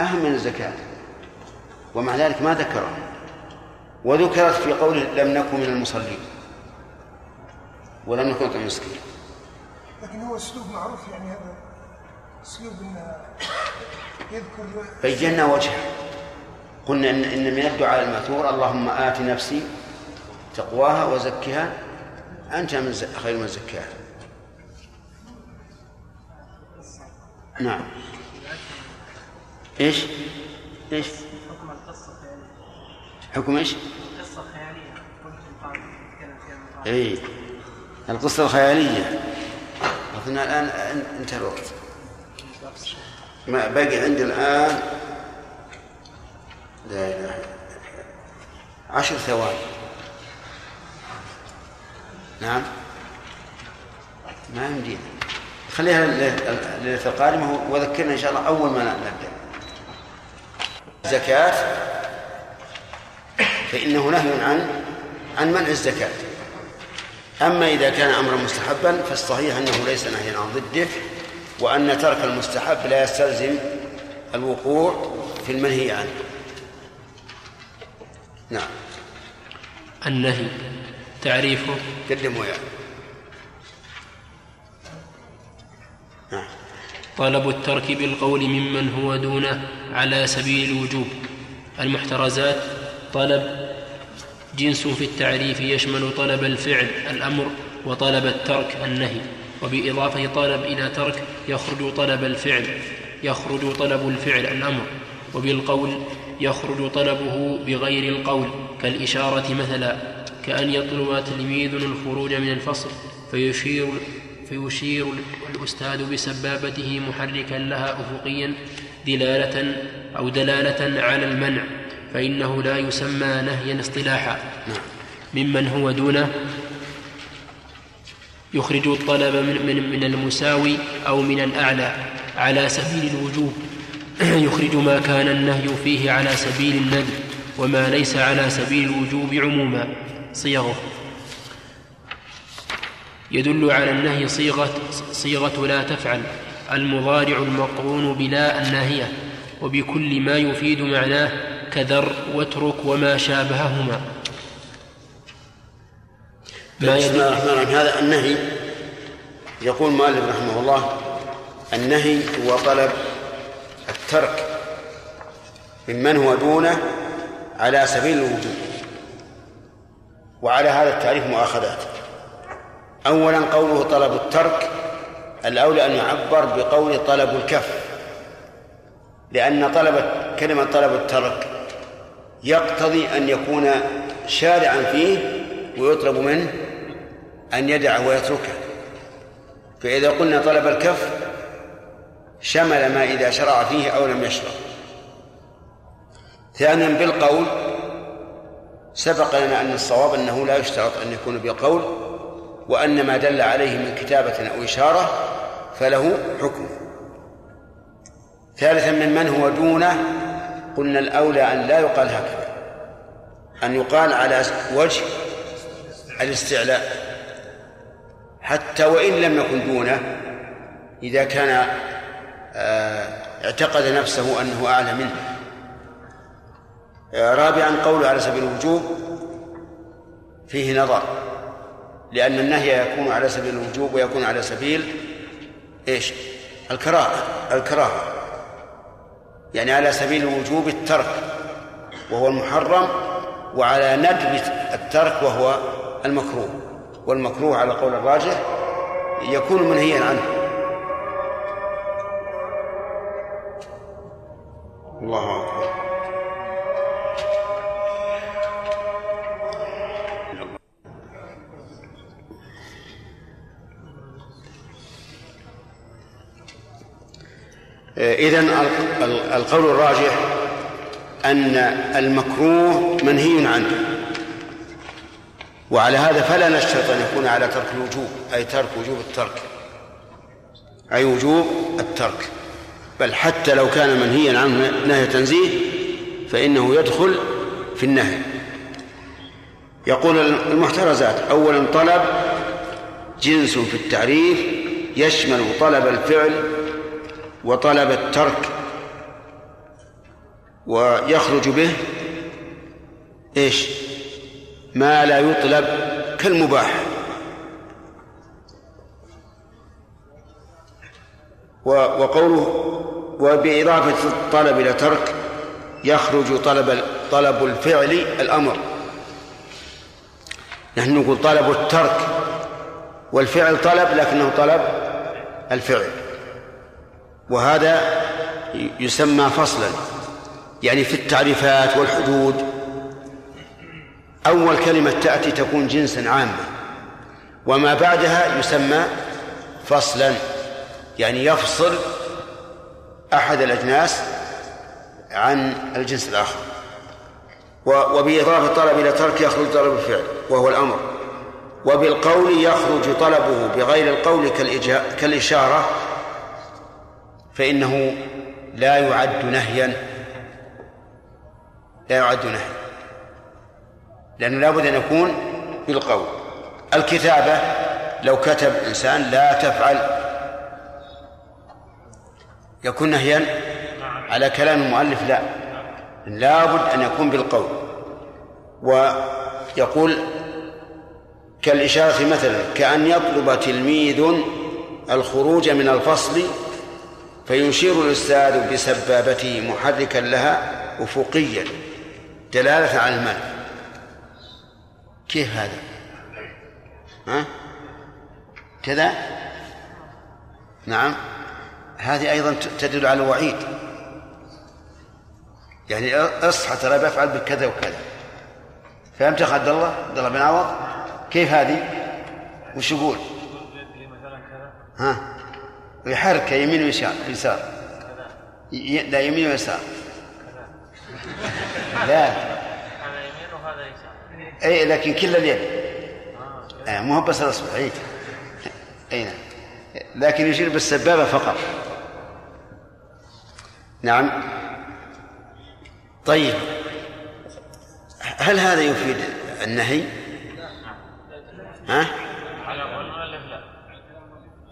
أهم من الزكاة. ومع ذلك ما ذكرها وذكرت في قوله لم نكن من المصلين. ولم نكن نطعم المسكين لكن هو أسلوب معروف يعني هذا. أسلوب يذكر بينا وجهه قلنا إن, إن من الدعاء المأثور اللهم آت نفسي تقواها وزكها. أنت من خير من زكاها. نعم. إيش؟ إيش؟ حكم القصة خيالية حكم إيش؟ فيها من قبل. اي القصة الخيالية. أظن الآن أن- انتهى الوقت. ما باقي عندي الآن لا إله. عشر ثواني. نعم. ما يمدينا خليها ليلة القادمة وذكرنا إن شاء الله أول ما نبدأ. زكاة. فإنه نهي عن عن منع الزكاة. أما إذا كان أمرا مستحبا فالصحيح أنه ليس نهيا عن ضده. وأن ترك المستحب لا يستلزم الوقوع في المنهي عنه. نعم. النهي. تعريفه. قدموا يعني. نعم. طلب الترك بالقول ممن هو دونه على سبيل الوجوب. المحترزات. طلب. جنس في التعريف يشمل طلب الفعل الأمر وطلب الترك النهي. وبإضافة طلب إلى ترك يخرج طلب الفعل يخرج طلب الفعل الأمر وبالقول يخرج طلبه بغير القول كالإشارة مثلا كأن يطلب تلميذ الخروج من الفصل فيشير فيشير الأستاذ بسبابته محركا لها أفقيا دلالة أو دلالة على المنع فإنه لا يسمى نهيا اصطلاحا. ممن هو دونه يخرج الطلب من, من, من المساوي أو من الأعلى على سبيل الوجوب. يخرج ما كان النهي فيه على سبيل الندب وما ليس على سبيل الوجوب عموما. صيغة. يدل على النهي صيغة صيغة لا تفعل. المضارع المقرون بلا الناهية وبكل ما يفيد معناه كذر واترك وما شابههما. ما بسم الله الرحمن الرحيم هذا النهي يقول المؤلف رحمه الله النهي هو طلب الترك ممن هو دونه على سبيل الوجوب وعلى هذا التعريف مؤاخذات. أولا قوله طلب الترك الأولى أن يعبر بقول طلب الكف لأن طلب كلمة طلب الترك يقتضي أن يكون شارعا فيه ويطلب منه أن يدعه ويتركه. فإذا قلنا طلب الكف شمل ما إذا شرع فيه أو لم يشرع. ثانيا بالقول سبق لنا أن الصواب أنه لا يشترط أن يكون بقول وأن ما دل عليه من كتابة أو إشارة فله حكم. ثالثا من من هو دونه قلنا الأولى أن لا يقال هكذا أن يقال على وجه الاستعلاء. حتى وإن لم يكن دونه إذا كان آه، اعتقد نفسه أنه أعلى منه. آه، رابعا قوله على سبيل الوجوب فيه نظر لأن النهي يكون على سبيل الوجوب ويكون على سبيل إيش؟ الكراهة الكراهة. يعني على سبيل وجوب الترك وهو المحرم وعلى ندب الترك وهو المكروه. والمكروه على قول الراجح يكون منهيا عنه. الله أكبر. إذن القول الراجح أن المكروه منهي عنه. وعلى هذا فلا نشترط أن يكون على ترك الوجوب أي ترك وجوب الترك. أي وجوب الترك. بل حتى لو كان منهيا عنه نهي تنزيه فإنه يدخل في النهي. يقول المحترزات أولا طلب جنس في التعريف يشمل طلب الفعل وطلب الترك ويخرج به إيش؟ ما لا يطلب كالمباح. وقوله وبإضافة الطلب إلى ترك يخرج طلب طلب الفعل الأمر. نحن نقول طلب الترك والفعل طلب لكنه طلب الفعل. وهذا يسمى فصلا. يعني في التعريفات والحدود أول كلمة تأتي تكون جنسا عاما وما بعدها يسمى فصلا يعني يفصل أحد الأجناس عن الجنس الآخر. وبإضافة الطلب إلى ترك يخرج طلب الفعل وهو الأمر. وبالقول يخرج طلبه بغير القول كالإشارة فإنه لا يعد نهيا لا يعد نهي لأنه لابد أن يكون بالقول. الكتابة لو كتب إنسان لا تفعل. يكون نهيا على كلام المؤلف لا. لابد أن يكون بالقول. ويقول كالإشارة مثلا كأن يطلب تلميذ الخروج من الفصل فيشير الأستاذ بسبابته محركا لها أفقيا دلالة على المنع. كيف هذا؟ ها؟ كذا؟ نعم. هذه أيضا تدل على الوعيد يعني اصحى ترى بفعل بكذا وكذا. فهمت يا عبد الله؟ عبد الله بن عوض؟ كيف هذه؟ وش يقول؟ ها؟ ويحرك يمين ويسار يسار. لا يمين ويسار. لا هذا يمين وهذا يسار أي لكن كل اليد. آه. مو بس الأصبع أي. أي نعم. لكن يشير بالسبابة فقط. نعم. طيب. هل هذا يفيد النهي؟ ها؟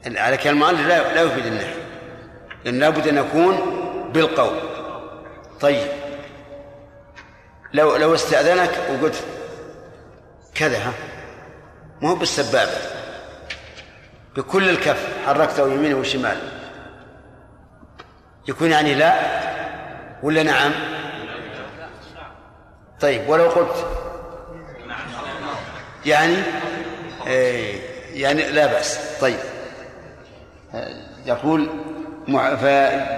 على كلام المؤلف لا لا يفيد النهي. لأن لابد أن يكون بالقول. طيب. لو لو استأذنك وقلت كذا ها؟ ما هو بالسبابة. بكل الكف حركته يمينه وشمال يكون يعني لا ولا نعم؟ طيب ولو قلت. يعني؟ إيه يعني لا بأس. طيب. يقول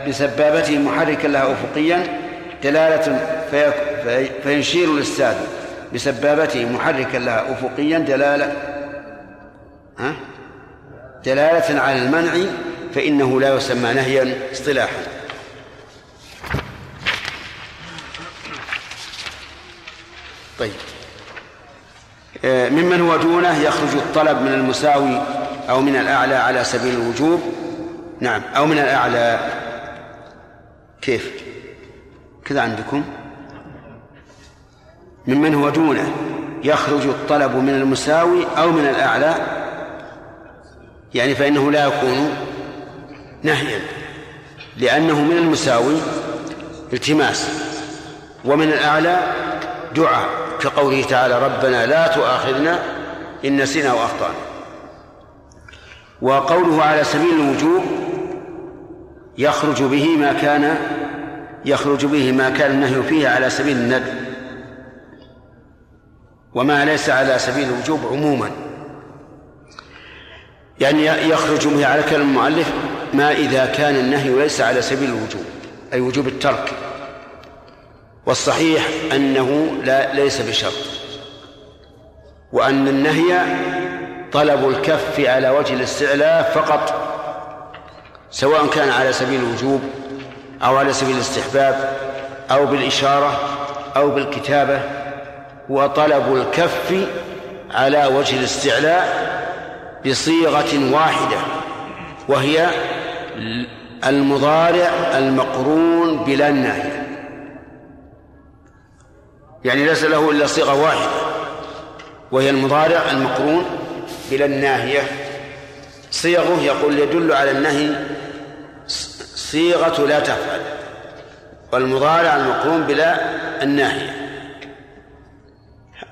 بسبابته محركا لها أفقيا دلالة فيشير الأستاذ. بسبابته محركا لها أفقيا دلالة ها؟ دلالة على المنع فإنه لا يسمى نهيا اصطلاحا. طيب. آه، ممن هو دونه يخرج الطلب من المساوي أو من الأعلى على سبيل الوجوب. نعم أو من الأعلى. كيف؟ كذا عندكم. ممن هو دونه. يخرج الطلب من المساوي أو من الأعلى. يعني فإنه لا يكون نهيا. لأنه من المساوي التماس. ومن الأعلى دعاء. كقوله تعالى ربنا لا تؤاخذنا إن نسينا وأخطأنا وقوله على سبيل الوجوب يخرج به ما كان يخرج به ما كان النهي فيه على سبيل الندب. وما ليس على سبيل الوجوب عموما. يعني يخرج به على كلام المؤلف ما إذا كان النهي ليس على سبيل الوجوب أي وجوب الترك. والصحيح أنه لا ليس بشرط. وأن النهي طلب الكف على وجه الاستعلاء فقط سواء كان على سبيل الوجوب أو على سبيل الاستحباب أو بالإشارة أو بالكتابة. هو طلب الكف على وجه الاستعلاء بصيغة واحدة وهي المضارع المقرون بلا الناهية يعني ليس له إلا صيغة واحدة وهي المضارع المقرون بلا الناهية صيغه يقول يدل على النهي صيغة لا تفعل والمضارع المقرون بلا الناهية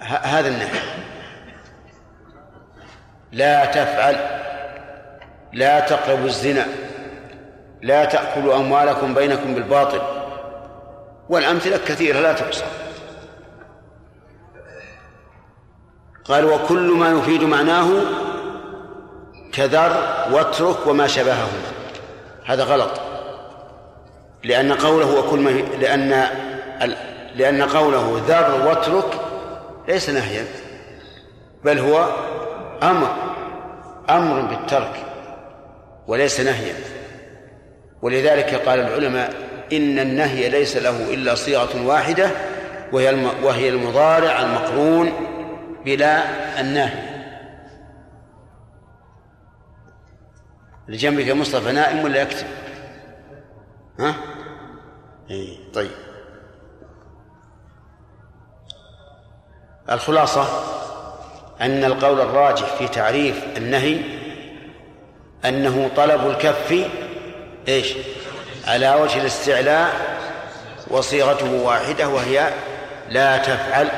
هذا النهي. لا تفعل لا تقربوا الزنا لا تأكلوا أموالكم بينكم بالباطل. والأمثلة كثيرة لا تحصى قال وكل ما يفيد معناه كذر واترك وما شبهه. هذا غلط. لأن قوله وكل ما لأن لأن قوله ذر واترك ليس نهيا بل هو أمر أمر بالترك وليس نهيا. ولذلك قال العلماء إن النهي ليس له إلا صيغة واحدة وهي وهي المضارع المقرون بلا النهي. لجنبك مصطفى نائم ولا يكتب؟ ها؟ إيه طيب. الخلاصة أن القول الراجح في تعريف النهي أنه طلب الكف إيش؟ على وجه الاستعلاء وصيغته واحدة وهي لا تفعل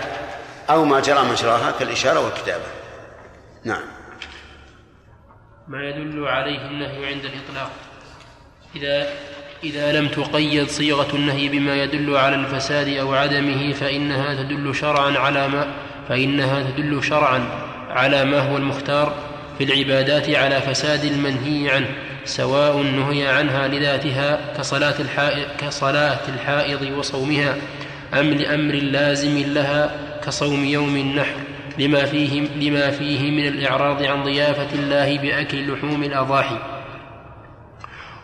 أو ما جرى مجراها كالإشارة والكتابة. نعم. ما يدل عليه النهي عند الإطلاق. إذا إذا لم تقيد صيغة النهي بما يدل على الفساد أو عدمه فإنها تدل شرعا على ما فإنها تدل شرعا على ما هو المختار في العبادات على فساد المنهي عنه سواء نهي عنها لذاتها كصلاة الحائض, كصلاة الحائض وصومها أم لأمر لازم لها كصوم يوم النحر لما فيه, لما فيه من الإعراض عن ضيافة الله بأكل لحوم الأضاحي.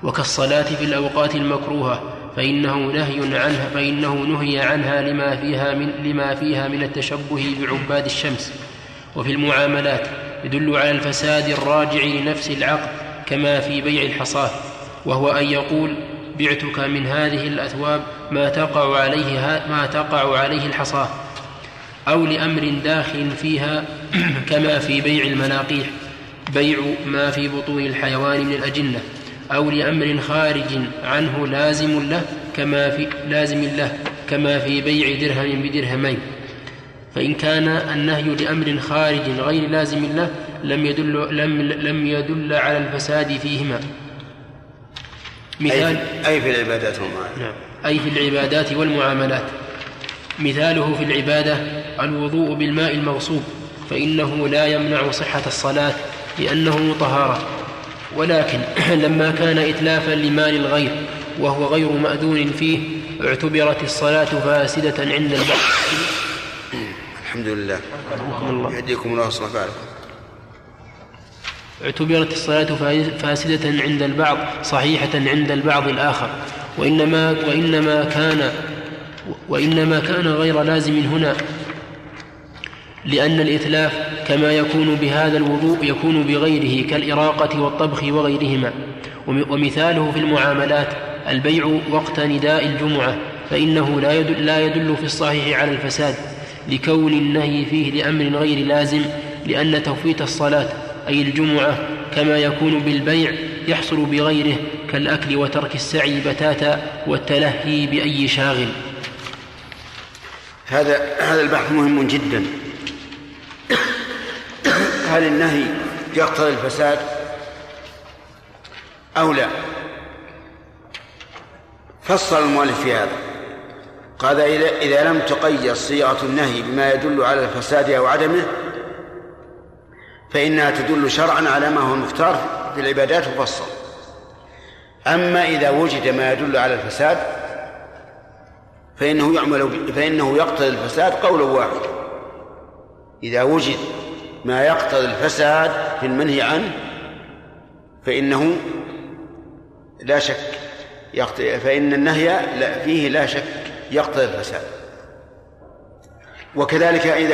وكالصلاة في الأوقات المكروهة فإنه نهي عنها فإنه نهي عنها لما فيها من لما فيها من التشبه بعباد الشمس. وفي المعاملات يدل على الفساد الراجع لنفس العقد كما في بيع الحصاة وهو أن يقول بعتك من هذه الأثواب ما تقع عليه ما تقع عليه الحصاة أو لأمر داخل فيها كما في بيع المناقيح بيع ما في بطون الحيوان من الأجنة. أو لأمر خارج عنه لازم له كما في لازم له كما في بيع درهم بدرهمين. فإن كان النهي لأمر خارج غير لازم له لم يدل لم لم يدل على الفساد فيهما. مثال أي في العبادات والمعاملات نعم. أي في العبادات والمعاملات. مثاله في العبادة الوضوء بالماء المغصوب فإنه لا يمنع صحة الصلاة لأنه طهارة. ولكن لما كان إتلافا لمال الغير وهو غير مأذون فيه اعتبرت الصلاة فاسدة عند البعض الحمد لله. يهديكم الله ويصلح بالكم. اعتبرت الصلاة فاسدة عند البعض صحيحة عند البعض الآخر. وإنما وإنما كان وإنما كان غير لازم هنا. لأن الإتلاف كما يكون بهذا الوضوء يكون بغيره كالإراقة والطبخ وغيرهما. ومثاله في المعاملات البيع وقت نداء الجمعة فإنه لا يدل, لا يدل في الصحيح على الفساد لكون النهي فيه لأمر غير لازم لأن توفيت الصلاة أي الجمعة كما يكون بالبيع يحصل بغيره كالأكل وترك السعي بتاتا والتلهي بأي شاغل. هذا هذا البحث مهم جدا. هل النهي يقتضي الفساد أو لا؟ فصل المؤلف في هذا. قال إذا لم تقيد صيغة النهي بما يدل على الفساد أو عدمه فإنها تدل شرعا على ما هو المختار في العبادات وفصل أما إذا وجد ما يدل على الفساد فإنه يعمل فإنه يقتضي الفساد قولا واحدا. إذا وجد ما يقتضي الفساد في المنهي عنه فإنه لا شك فإن النهي فيه لا شك يقتضي الفساد. وكذلك إذا